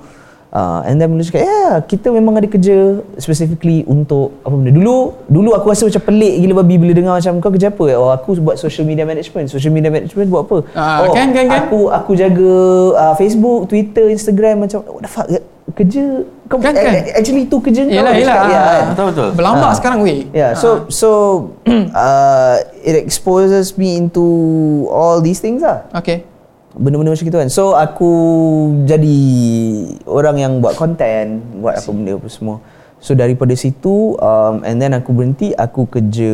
Uh, and then bila cakap, yeah, kita memang ada kerja specifically untuk apa benda. Dulu, dulu aku rasa macam pelik gila babi bila dengar macam kau kerja apa? Oh, aku buat social media management. Social media management buat apa? Ah, oh, kan, kan, kan. Aku aku jaga uh, Facebook, Twitter, Instagram macam what the fuck? Kerja kau Kan, kan. actually tu kerja kau. Yelah, yelah. cakap, "Ya, kan?" Betul betul. Berlambak Ah. sekarang weh. Yeah, so so uh, it exposes me into all these things lah Okay. Benda-benda macam gitu kan so aku jadi orang yang buat content buat apa benda apa semua so daripada situ um, and then aku berhenti aku kerja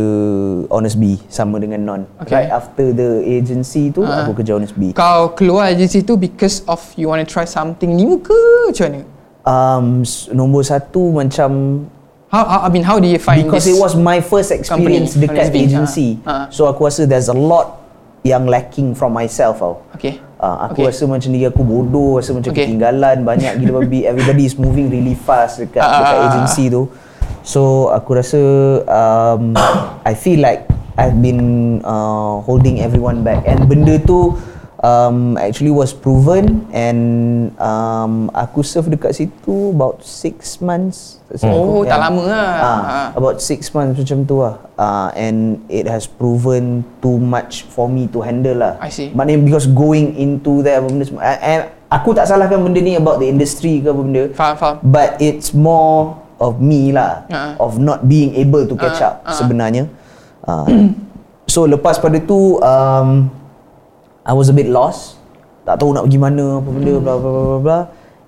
Honest Bee sama dengan Non Okay. right after the agency tu Ah. aku kerja Honest Bee Kau keluar agency tu because of you want to try something new ke macam mana? um, nombor satu macam How, how I mean how do you find because this? it was my first experience company, dekat agency. Ah. so aku rasa there's a lot yang lacking from myself tau Okay. Uh, aku Okay. rasa macam diri aku bodoh, rasa macam Okay. ketinggalan banyak gila babi. Everybody is moving really fast dekat Ah, dekat agency tu. So aku rasa um, I feel like I've been uh, holding everyone back and benda tu um, actually was proven and um, aku serve dekat situ about 6 months. Oh, tak lama lah. Ah, Ah. about 6 months macam tu lah. Uh, and it has proven too much for me to handle lah. I see. Maknanya because going into there apa benda semua and, aku tak salahkan benda ni about the industry ke apa benda. Faham, faham. But it's more of me lah Ah. of not being able to catch Ah, up ah. sebenarnya. Uh, so lepas pada tu um, I was a bit lost. Tak tahu nak pergi mana apa benda bla bla bla bla.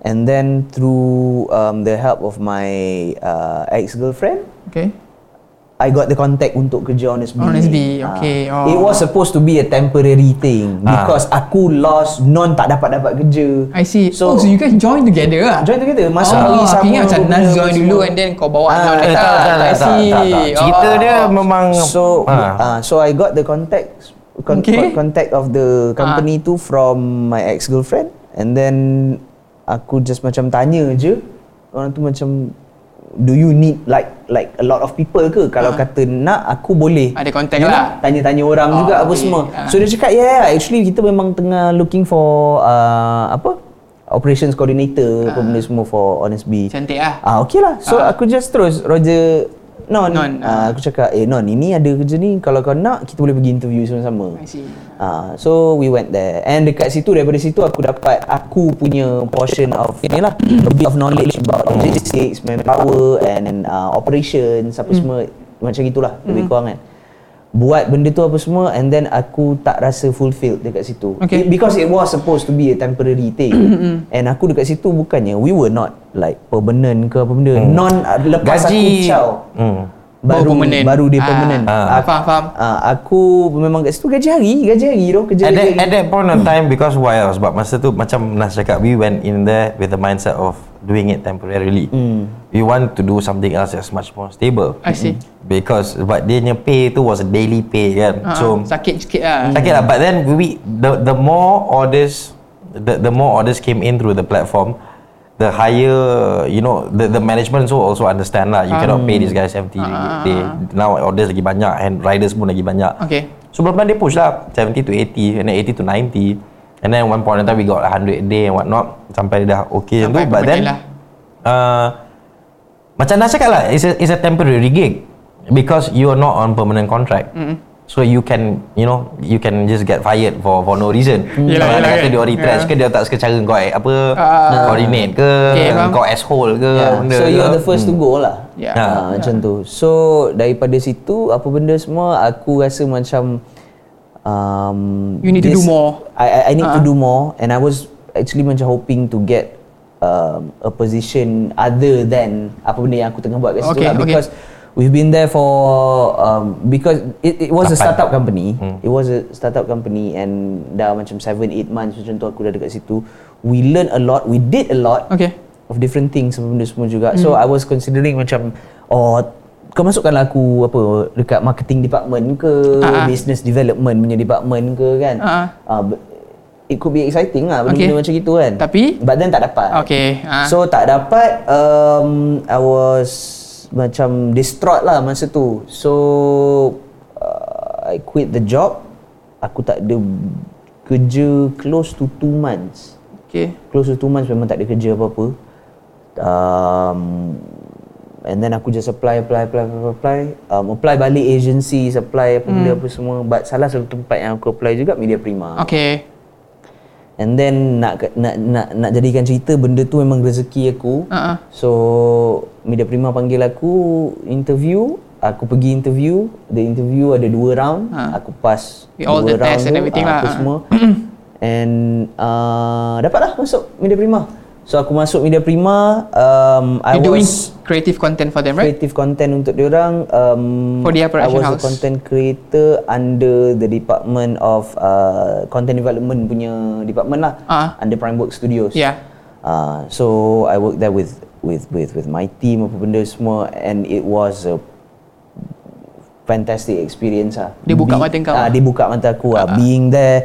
And then through um, the help of my uh, ex-girlfriend Okay. I got the contact untuk kerja Honest Bee. Honest Bee, Ah. okay. Oh. It was supposed to be a temporary thing Ah. because aku lost non tak dapat dapat kerja. I see. So, oh, so you guys join together lah? join together masuk oh, hari aku sama. ingat macam Nas join dulu and then kau bawa Ah, eh, tak, tak, tak, I tak, see. tak, tak. Cerita Oh. dia memang So Ah. uh, so I got the contact con- Okay. con- contact of the company tu from my ex girlfriend and then aku just macam tanya je orang tu macam do you need like like a lot of people ke kalau Ah. kata nak aku boleh Ada contact You know, lah. tanya-tanya orang Oh, juga apa okay. semua Ah. so dia cakap yeah actually kita memang tengah looking for uh, apa operations coordinator apa benda semua for Honest Bee Cantik lah. Ah okay lah. So Ah. aku just terus Roger Non, Non, Ah, aku cakap eh Non ini ada kerja ni kalau kau nak kita boleh pergi interview sama-sama. I see. Ah, so we went there. And dekat situ daripada situ aku dapat aku punya portion of ni lah a bit of knowledge about logistics, manpower and uh, operations apa semua macam gitulah lebih kurang kan buat benda tu apa semua and then aku tak rasa fulfilled dekat situ Okay. It- because it was supposed to be a temporary thing and aku dekat situ bukannya we were not like permanent ke apa benda non lepas aku Gaji ciao hmm. baru Baru permanent. baru dia Ah. permanent Ah. Aku- Faham, faham. Ah, aku memang kat situ gaji hari, gaji hari tu kerja At that, at that point of time because why else sebab masa tu macam Nas cakap we went in there with the mindset of doing it temporarily. We want to do something else that's much more stable. I see. Because but dia punya pay tu was a daily pay kan. Ah, so sakit sikit lah. sakit lah but then we the the more orders the the more orders came in through the platform the higher you know the the management so also understand lah you cannot pay these guys empty they now orders lagi banyak and riders pun lagi banyak Okay. So pelan-pelan dia push lah 70 to 80 and then 80 to 90 and then one point in time we got 100 a day and whatnot sampai dia dah okay macam tu Sampai but then lah. uh, macam Nas cakap lah it's a, it's a temporary gig because you are not on permanent contract mm so you can you know you can just get fired for for no reason Yelah, Kalau yelah, dia kata dia retrench Yeah. ke dia tak suka cara kau eh, apa Ah. coordinate ke Okay, kau asshole ke Yeah. benda So you are the first to go lah. Yeah. Ah, macam tu. So daripada situ apa benda semua aku rasa macam um, You need to do more. I I, I need to Ah. do more and I was actually macam hoping to get um, a position other than apa benda yang aku tengah buat kat situ Okay, lah okay. because we've been there for um, because it, it was a Lapan. startup company. Hmm. It was a startup company and dah macam 7 8 months macam tu aku dah dekat situ. We learn a lot, we did a lot Okay. of different things benda semua juga. So I was considering macam oh kau masukkanlah aku apa dekat marketing department ke ah. business development punya department ke kan. Ah, ah. It could be exciting lah benda-benda Okay. macam gitu kan. Tapi? but then tak dapat. Okay. ah. So tak dapat um, I was macam distraught lah masa tu. So uh, I quit the job. Aku tak ada kerja close to 2 months okay. close to two months memang tak ada kerja apa-apa um, and then aku just apply apply apply apply, apply. Um, apply balik agency apply apa benda apa semua but salah satu tempat yang aku apply juga Media Prima Okay. And then nak nak nak nak jadikan cerita benda tu memang rezeki aku ah. so Media Prima panggil aku interview aku pergi interview the interview ada dua round Ah. aku pass With all dua the tests round and tu, everything ah, lah. apa semua and uh, dapatlah masuk Media Prima so aku masuk Media Prima um, I You doing was creative content for them, right? creative content untuk diorang um, For their I production was a house. content creator under the department of uh, content development punya department lah Ah. under Primework Studios Yeah. uh, so I worked there with with with with my team apa benda semua and it was a fantastic experience lah Dia buka mata kau. ah, dia buka mata aku lah being there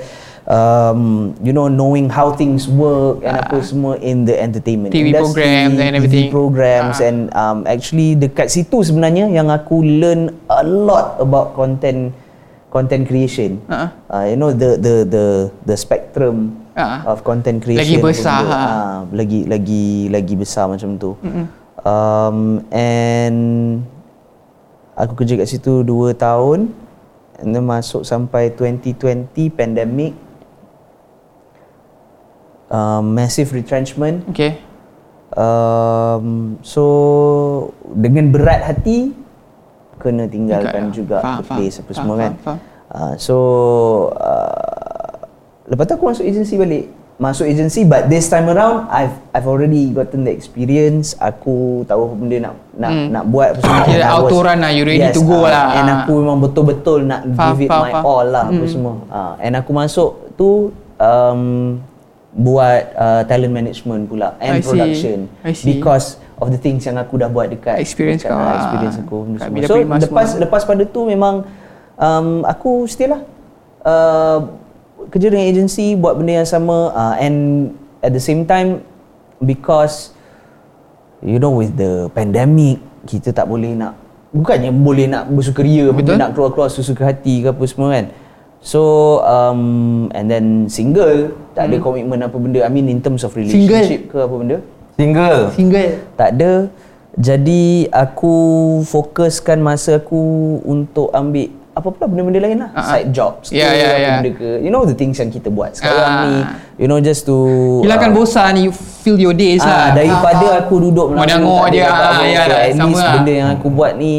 um, you know knowing how things work and apa semua in the entertainment TV industry, programs and everything. TV programs Ah. and um, actually dekat situ sebenarnya yang aku learn a lot about content content creation Ah. uh, you know the the the the spectrum Ah. of content creation Lagi besar, ha. Ah, lagi lagi lagi besar macam tu um, and aku kerja kat situ 2 tahun and then masuk sampai 2020 pandemic um, massive retrenchment Okay. um, so dengan berat hati kena tinggalkan Tinggal, juga faham, the place faham, apa faham, semua kan faham, faham. Uh, so uh, lepas tu aku masuk agensi balik masuk agensi but this time around I've I've already gotten the experience aku tahu apa benda nak nak Hmm. nak buat apa semua Kira was- auto run lah, you ready to go ah, lah. and aku memang betul-betul nak Faham, give it faham, my faham. all lah apa semua uh, and aku masuk tu um, buat uh, talent management pula and I see. production I see. because of the things yang aku dah buat dekat Experience dekat, kau ah, lah. experience aku benda semua. Media so lepas semua. lepas pada tu memang um, aku stay lah uh, kerja dengan agensi buat benda yang sama uh, and at the same time because you know with the pandemic kita tak boleh nak bukannya boleh nak bersukaria Betul. Betul. nak keluar-keluar sesuka hati ke apa semua kan so um, and then single tak ada komitmen apa benda I mean in terms of relationship ke apa benda single Single. tak ada Jadi aku fokuskan masa aku untuk ambil apa pula benda-benda lain lah. Ah, ah. Side jobs Ya, ke, ya, apa ya. benda ke. You know the things yang kita buat sekarang Ah. ni. You know just to Hilangkan ah, bosan You feel your days Ah, lah daripada aku duduk melanggar, tengok tak ada ah, ya lah, at sama least lah. benda yang aku buat ni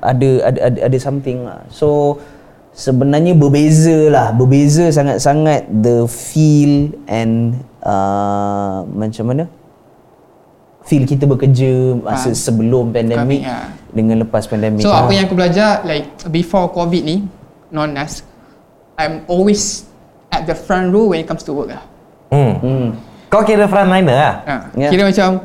ada ada ada, ada something lah so sebenarnya berbeza lah berbeza sangat-sangat the feel and uh, macam mana feel kita bekerja masa Ah. sebelum pandemik Kami, ah. dengan lepas pandemik So Ah. apa yang aku belajar Like before COVID ni Non nas I'm always At the front row When it comes to work lah Hmm. hmm. Kau kira frontliner lah. ha. Yeah. Kira macam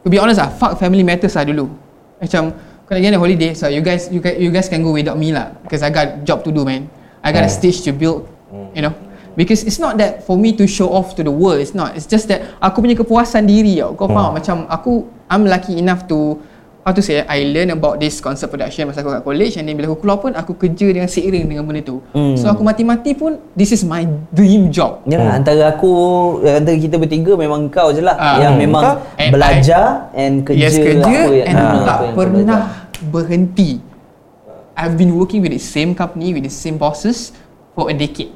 To be honest lah Fuck family matters lah dulu Macam Kau nak pergi on holiday So you guys you guys, you guys can go without me lah. Because I got job to do man. I got a stage to build You know. Because it's not that for me to show off to the world It's not. It's just that Aku punya kepuasan diri tau. Kau faham? Macam aku I'm lucky enough to How to say I learn about this concept production Masa aku kat college And then bila aku keluar pun Aku kerja dengan seiring dengan benda tu Hmm. So aku mati-mati pun This is my dream job Ya lah, antara aku antara kita bertiga memang kau je lah Ah. yang Hmm. memang Kau? And belajar and kerja Yes kerja apa yang and ah, tak apa yang kau pernah belajar. berhenti. I've been working with the same company with the same bosses for a decade.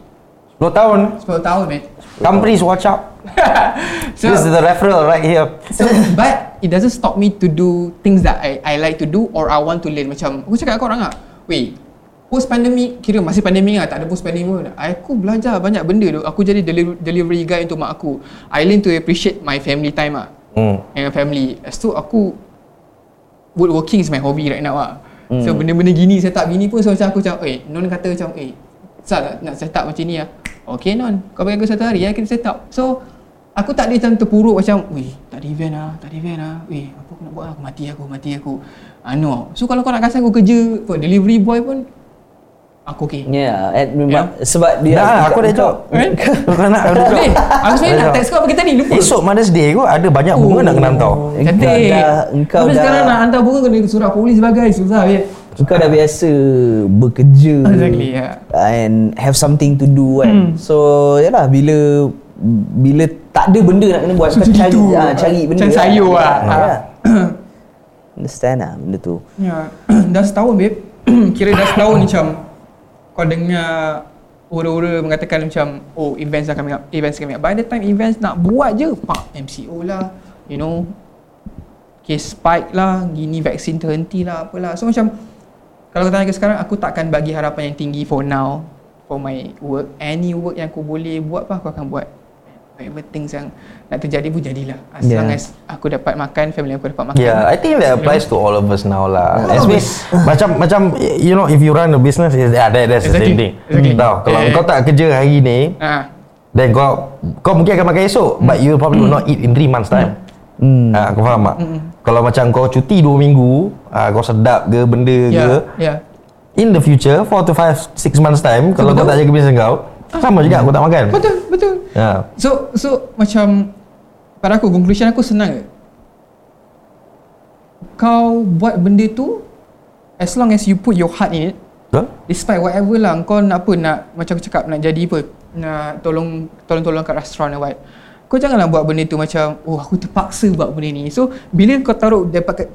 10 tahun. 10 tahun man. Companies watch out. So, This is the referral right here. so but it doesn't stop me to do things that I I like to do or I want to learn macam aku cakap kat korang ah. Weh, post pandemic kira masih pandemic lah tak ada post pandemic pun. Aku belajar banyak benda tu. Aku jadi delivery, delivery guy untuk mak aku. I learn to appreciate my family time ah. Hmm. dengan family. Lepas tu aku woodworking is my hobby right now lah. Mm. So benda-benda gini set up gini pun so macam aku macam eh non kata macam eh Sal nak, set up macam ni lah. Okay non, kau bagi aku satu hari ya kita set up. So aku tak ada macam terpuruk macam weh tak ada event lah, tak ada event lah. Weh apa aku nak buat lah? aku mati aku, mati aku. Anu. So kalau kau nak kasi aku kerja for delivery boy pun aku okay. Ya, yeah, memang sebab dia Dah, aku ada job. Kau nak ada job. Eh, aku sebenarnya nak text kau pagi tadi lupa. Esok Mother's Day kot ada banyak bunga nak kena hantar. Engkau Cantik. dah- engkau Tapi dah- sekarang nak hantar bunga kena surat polis sebagai susah ya. Kau dah biasa bekerja Exactly, yeah. and have something to do kan. Hmm. So yalah bila bila tak ada benda nak kena buat kau Macam cari gitu. ah, cari benda. Macam sayur lah. Ah, ya. Understand lah benda tu. Ya, dah setahun babe. Kira dah setahun ni macam kau dengar orang-orang mengatakan macam oh events dah coming up, events coming up. By the time events nak buat je, pak MCO lah, you know, case spike lah, gini vaksin terhenti lah, apalah. So macam kalau kau tanya ke sekarang, aku takkan bagi harapan yang tinggi for now for my work. Any work yang aku boleh buat apa aku akan buat. Whatever things yang nak terjadi pun jadilah. As Yeah. long as aku dapat makan, family aku dapat makan. Yeah, I think that applies to all of us now lah. All Especially us. macam macam you know if you run a business is yeah, that, that's the Exactly. same thing. Exactly. Tahu kalau Eh. kau tak kerja hari ni Ah. then kau kau mungkin akan makan esok but you probably will not eat in 3 months time. Hmm. Ha, kau faham tak? Kalau macam kau cuti 2 minggu, ha, kau sedap ke benda Ya, ke, ya. in the future 4 to 5 6 months time kalau kau betul. tak jaga bisnes kau, sama juga kau tak makan. Betul, betul. Ha. So so macam pada aku conclusion aku senang. Kau buat benda tu as long as you put your heart in it, Betul? despite whatever lah kau nak apa nak macam aku cakap nak jadi apa nak tolong tolong tolong kat restoran or what kau janganlah buat benda tu macam oh aku terpaksa buat benda ni so bila kau taruh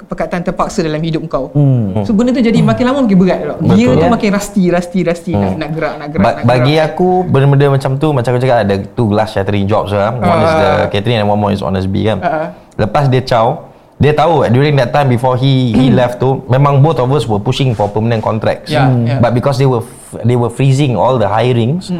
perkataan terpaksa dalam hidup kau Hmm. so benda tu jadi makin lama makin berat tau Betul. tu makin rusty rusty rusty nak, nak gerak nak gerak Ba- nak bagi gerak. aku benda-benda macam tu macam aku cakap ada two glass shattering jobs lah. One is the Ah. catering and one more is honest B kan. Ah. Lepas dia caw, dia tahu during that time before he he left tu memang both of us were pushing for permanent contracts. Yeah, yeah. But because they were f- they were freezing all the hirings,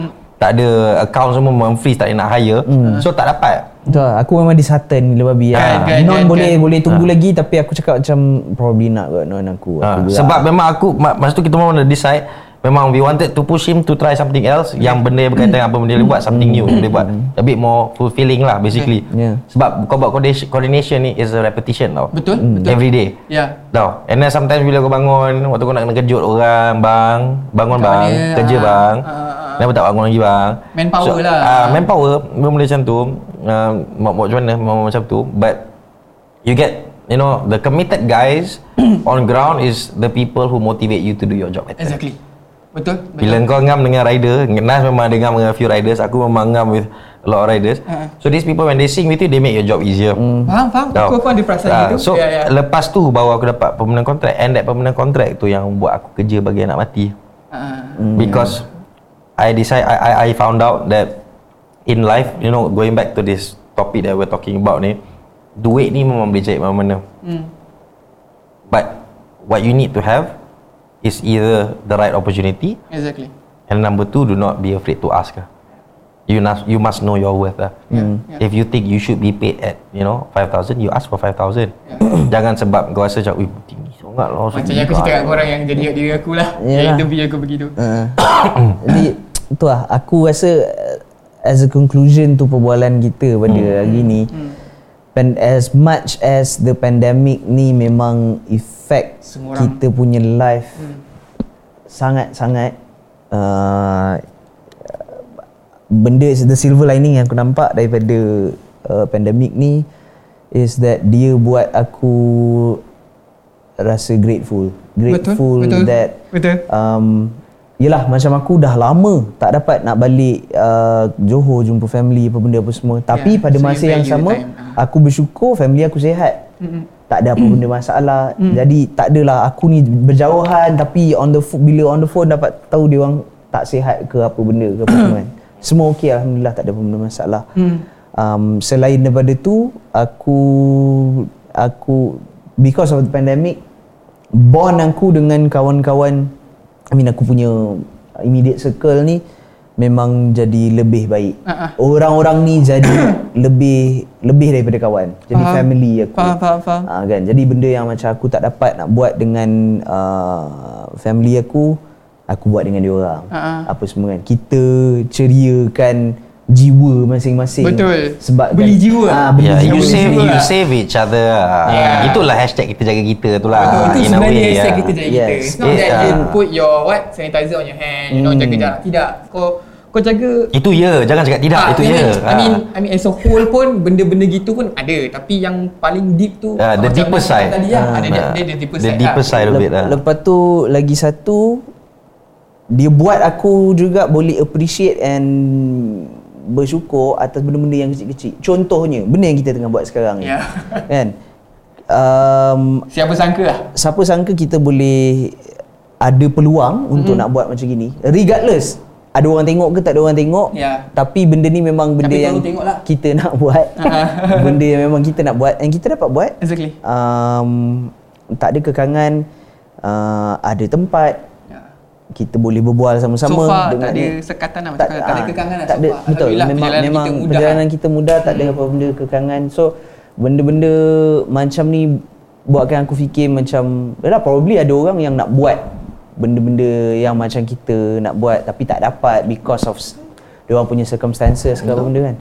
tak ada account semua mem-freeze tak ada nak hire. So tak dapat. Betul lah. Aku memang dishearten gila babi Kan, lah. kan, Non kan, boleh kan. boleh tunggu lagi tapi aku cakap macam probably nak kot non aku. Ha, aku sebab memang aku ma- masa tu kita memang dah decide memang we wanted to push him to try something else yang benda yang berkaitan dengan apa benda dia buat something new dia buat. A bit more fulfilling lah basically. Yeah. sebab kau buat coordination, ni is a repetition tau. Betul betul. Every day. Ya tau. And then sometimes bila kau bangun waktu kau nak kena kejut orang bang bangun Macam bang. mana? kerja Ah, bang. ah. kenapa tak bangun lagi bang? Manpower lah. ah, manpower benda macam tu uh, buat macam mana mau macam tu. But you get you know the committed guys on ground is the people who motivate you to do your job better. exactly betul betul Bila kau ngam dengan rider, Nas memang ada ngam dengan few riders, aku memang ngam with a lot of riders. Ha. So these people when they sing with you, they make your job easier. Faham, faham. Tahu. Aku pun ada perasaan Ah, gitu. So Ya, ya. lepas tu baru aku dapat permanent contract and that permanent contract tu yang buat aku kerja bagi anak mati. Ah. Because I decide I, I I found out that in life, you know, going back to this topic that we're talking about ni, duit ni memang boleh cari mana-mana. Hmm. But what you need to have is either the right opportunity Exactly. and number two, do not be afraid to ask. ah. You must you must know your worth. lah. Yeah. If you think you should be paid at you know 5,000, you ask for 5,000. Jangan sebab kau rasa macam, "Ui, tinggi sangat lah." Macam yang aku cakap kat korang yang jadi diri aku lah. Yalah. Yang interview aku begitu. Uh, jadi tu lah aku rasa uh, as a conclusion tu perbualan kita pada Hmm. hari ni as much as the pandemic ni memang effect Semua orang. kita punya life sangat-sangat uh, benda the silver lining yang aku nampak daripada uh, pandemic ni is that dia buat aku rasa grateful grateful betul. that Betul. um, Yelah macam aku dah lama tak dapat nak balik uh, Johor jumpa family apa benda apa semua Tapi Yeah, pada so masa yang sama time. Ah. Aku bersyukur family aku sihat Mm-mm. Tak ada apa benda masalah Mm. Jadi tak adalah aku ni berjauhan Tapi on the phone, bila on the phone dapat tahu dia orang tak sihat ke apa benda ke apa semua kan Semua okey Alhamdulillah tak ada apa benda masalah Hmm. um, Selain daripada tu Aku Aku Because of the pandemic Bond aku dengan kawan-kawan I mean aku punya Immediate circle ni Memang jadi lebih baik ah. Orang-orang ni jadi Lebih Lebih daripada kawan Jadi Faham. family aku Faham, faham, faham. Ah, kan? Jadi benda yang macam aku tak dapat nak buat dengan uh, family aku, aku buat dengan dia orang. Ah. Apa semua kan. Kita ceriakan jiwa masing-masing. Betul. Sebab Beli jiwa. Ah, beli Yeah, jiwa. you save jiwa you lah. save each other. lah. Yeah. Itulah hashtag kita jaga kita tu lah. Betul, itu sebenarnya way, hashtag yeah. kita jaga Yes. kita. It's not Yeah. that you put your what sanitizer on your hand, you know, Hmm. jaga jarak. Tidak. Kau kau jaga Itu ya, jangan cakap tidak, Ah, itu I ya. mean, I mean, Ah. I mean as a whole pun benda-benda gitu pun ada. Tapi yang paling deep tu Ah, the deeper side. Tadi lah, Ah, ada dia, ah. dia the deeper The side. deeper lah. side of it Lep- lah. Lepas tu lagi satu dia buat aku juga boleh appreciate and bersyukur atas benda-benda yang kecil-kecil. Contohnya, benda yang kita tengah buat sekarang ni. Ya. Kan? Um, Siapa sangka lah. siapa sangka kita boleh ada peluang untuk nak buat macam gini regardless ada orang tengok ke tak ada orang tengok Ya. tapi benda ni memang benda Tapi yang lah. kita nak buat benda yang memang kita nak buat and kita dapat buat Exactly. um, tak ada kekangan uh, ada tempat. Kita boleh berbual sama-sama So far tak dengan ada ni. sekatan lah tak, tak ada kekangan lah tak so ada far. betul memang perjalanan memang kita perjalanan lah. kita mudah tak ada apa benda kekangan so benda-benda macam ni buatkan aku fikir macam yalah probably ada orang yang nak buat benda-benda yang macam kita nak buat tapi tak dapat because of dia orang punya circumstances ke apa benda kan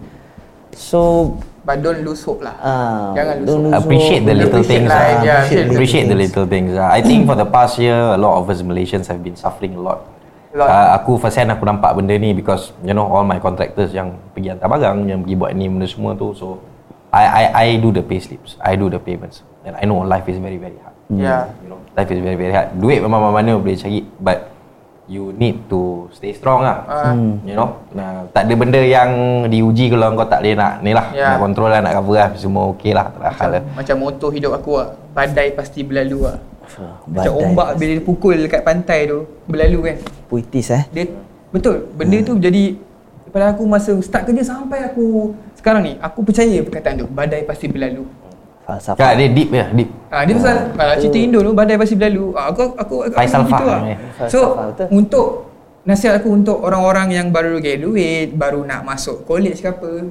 so But don't lose hope lah. ah Jangan lose don't hope. lose appreciate the little Appreciate things. life, ah. yeah, appreciate, appreciate appreciate the little things. ah. I think for the past year, a lot of us Malaysians have been suffering a lot. A lot. Uh, aku first hand aku nampak benda ni because you know all my contractors yang pergi hantar barang, yang pergi buat ni benda semua tu. So I I I do the pay slips, I do the payments, and I know life is very very hard. Yeah. You know, life is very very hard. Duit memang mana-mana boleh cari, but you need to stay strong lah. Ah. You know, nah, tak ada benda yang diuji kalau kau tak boleh nak ni lah, Yeah. nak control lah, nak cover lah, semua okey lah, hal lah. Macam, macam moto hidup aku lah. Badai pasti berlalu lah. Macam Badai ombak bila dia pukul dekat pantai tu berlalu kan. puitis eh Dia betul benda tu jadi daripada aku masa start kerja sampai aku sekarang ni aku percaya perkataan tu badai pasti berlalu. Falsafah Kak, dia deep ya, deep. Ha, dia pasal uh, cerita Indo tu badai pasti berlalu. Ha, aku aku aku Faisal gitu eh. So betul. untuk nasihat aku untuk orang-orang yang baru graduate, baru nak masuk college ke apa,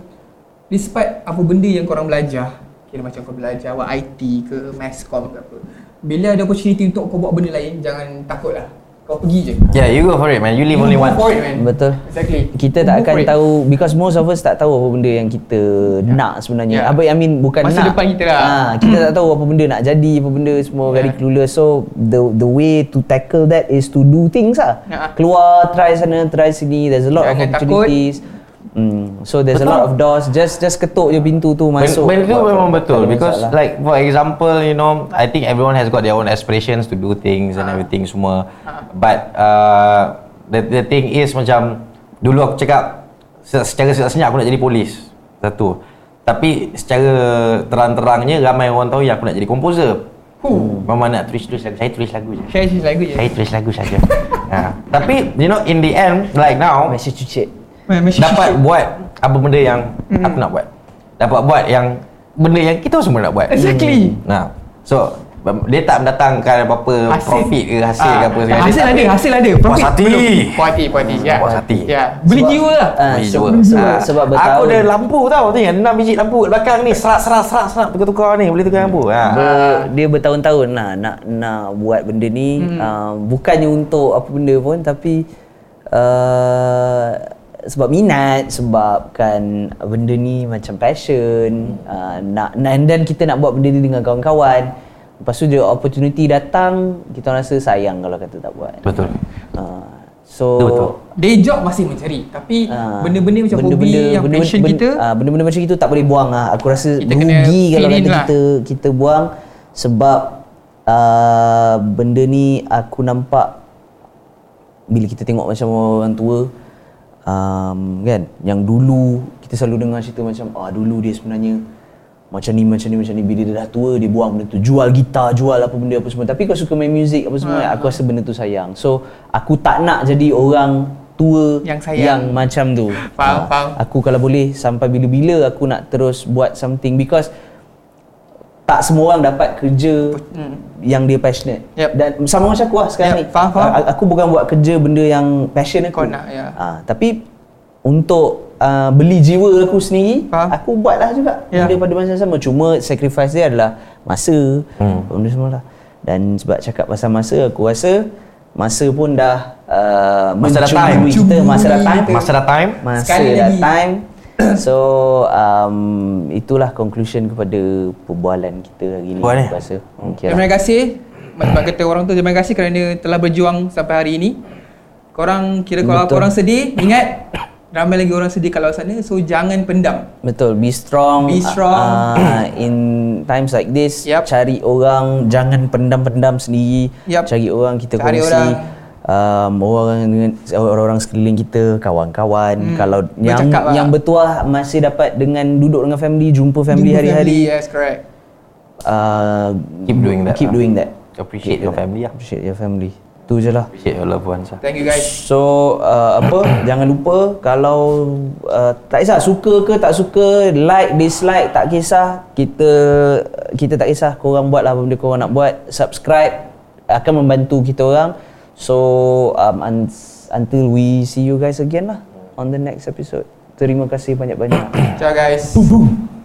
despite apa benda yang korang belajar, kira macam kau belajar buat IT ke, mass comm ke apa. Bila ada opportunity untuk kau buat benda lain, jangan takut lah. Kau pergi je. Yeah, you go for it man. You live You only go once. for it, man. Betul. Exactly. Kita You tak akan tahu because most of us tak tahu apa benda yang kita nak sebenarnya. Yeah. Apa I mean bukan Masa nak. depan kita lah. Ha, kita tak tahu apa benda nak jadi, apa benda semua Yeah. very clueless. So the the way to tackle that is to do things lah. Yeah. Keluar, try sana, try sini. There's a lot Jangan of opportunities. Hmm. So there's a lot of doors. Just just ketuk je pintu tu masuk. Benda tu memang betul because masalah. like for example you know I think everyone has got their own aspirations to do things and everything semua but uh, the the thing is macam dulu aku cakap se- secara senyap aku nak jadi polis. Satu. Tapi secara terang-terangnya ramai orang tahu yang aku nak jadi komposer. Huh. Mama nak tulis-tulis lagu, saya tulis lagu je. Saya cerita lagu je. Saya tulis lagu saja. ha. Tapi you know in the end like now. Man, mesti- dapat buat apa benda yang aku nak buat. Dapat buat yang benda yang kita semua nak buat. Exactly. Nah. So dia tak mendatangkan apa-apa profit ke hasil ke Ah, apa semua. Hasil ada, hasil ada. Puas Profit hati. belum. Puas hati, puas hati. Ya. Puas hati. Ya. Beli jiwa lah. Ah, Beli sebab, jiwa. sebab, Ah, sebab Aku ada lampu tau tu yang 6 biji lampu kat belakang ni serak serak serak serak tukar-tukar ni boleh tukar lampu. Ha. Ber, dia bertahun-tahun lah nak nak buat benda ni hmm. uh, bukannya untuk apa benda pun tapi uh, sebab minat sebabkan benda ni macam passion uh, nak, and then kita nak buat benda ni dengan kawan-kawan lepas tu dia opportunity datang kita rasa sayang kalau kata tak buat Betul. uh, so Betul, betul. Day job masih mencari. Tapi Ah, benda-benda macam hobi yang benda- passion benda- kita. ah, benda-benda macam itu tak boleh buang lah. Aku rasa Kita rugi kalau kata lah. kita kita buang sebab uh, benda ni aku nampak bila kita tengok macam orang tua um, kan? Yang dulu kita selalu dengar cerita macam ah dulu dia sebenarnya macam ni macam ni macam ni. Bila dia dah tua dia buang benda tu. Jual gitar jual apa benda apa semua. Tapi kau suka main muzik apa semua Ah. aku rasa benda tu sayang. So aku tak nak jadi orang tua Yang sayang. yang macam tu. Faham, Ah, faham. aku kalau boleh sampai bila-bila aku nak terus buat something. Because tak semua orang dapat kerja yang dia passionate Hmm. Yep. dan sama macam aku lah sekarang Yep, ni faham, faham. Ah, aku bukan buat kerja benda yang passion aku Kau nak, ya. Ah, tapi untuk uh, beli jiwa aku sendiri Faham. aku buatlah juga Ya. benda pada masa sama cuma sacrifice dia adalah masa Hmm. benda semua lah dan sebab cakap pasal masa aku rasa masa pun dah uh, Masa dah time. kita masa dah time Masa dah time. masa dah time so um, itulah conclusion kepada perbualan kita hari ni Buat ni? aku rasa okay lah. Terima kasih Sebab kata orang tu Terima kasih kerana telah berjuang Sampai hari ini Korang Kira kalau Betul. korang sedih Ingat Ramai lagi orang sedih kalau sana So jangan pendam Betul, be strong. Be strong. Uh, in times like this, Yup. cari orang, jangan pendam-pendam sendiri. Yup. Cari orang kita Cari kongsi. orang. Um, orang dengan orang-orang sekeliling kita, kawan-kawan. Hmm, Kalau yang lah. yang bertuah masih dapat dengan duduk dengan family, jumpa family Jumpa hari-hari. family, Yes correct Uh, Keep doing that Keep lah. doing that. Appreciate Keep your doing family that. lah. Appreciate your family. Tu je lah. Appreciate your loved ones lah. Thank you guys So uh, apa jangan lupa kalau uh, tak kisah suka ke tak suka like dislike tak kisah kita kita tak kisah korang buat lah benda korang nak buat subscribe akan membantu kita orang so um, un- until we see you guys again lah on the next episode. Terima kasih banyak-banyak. Ciao guys. Boom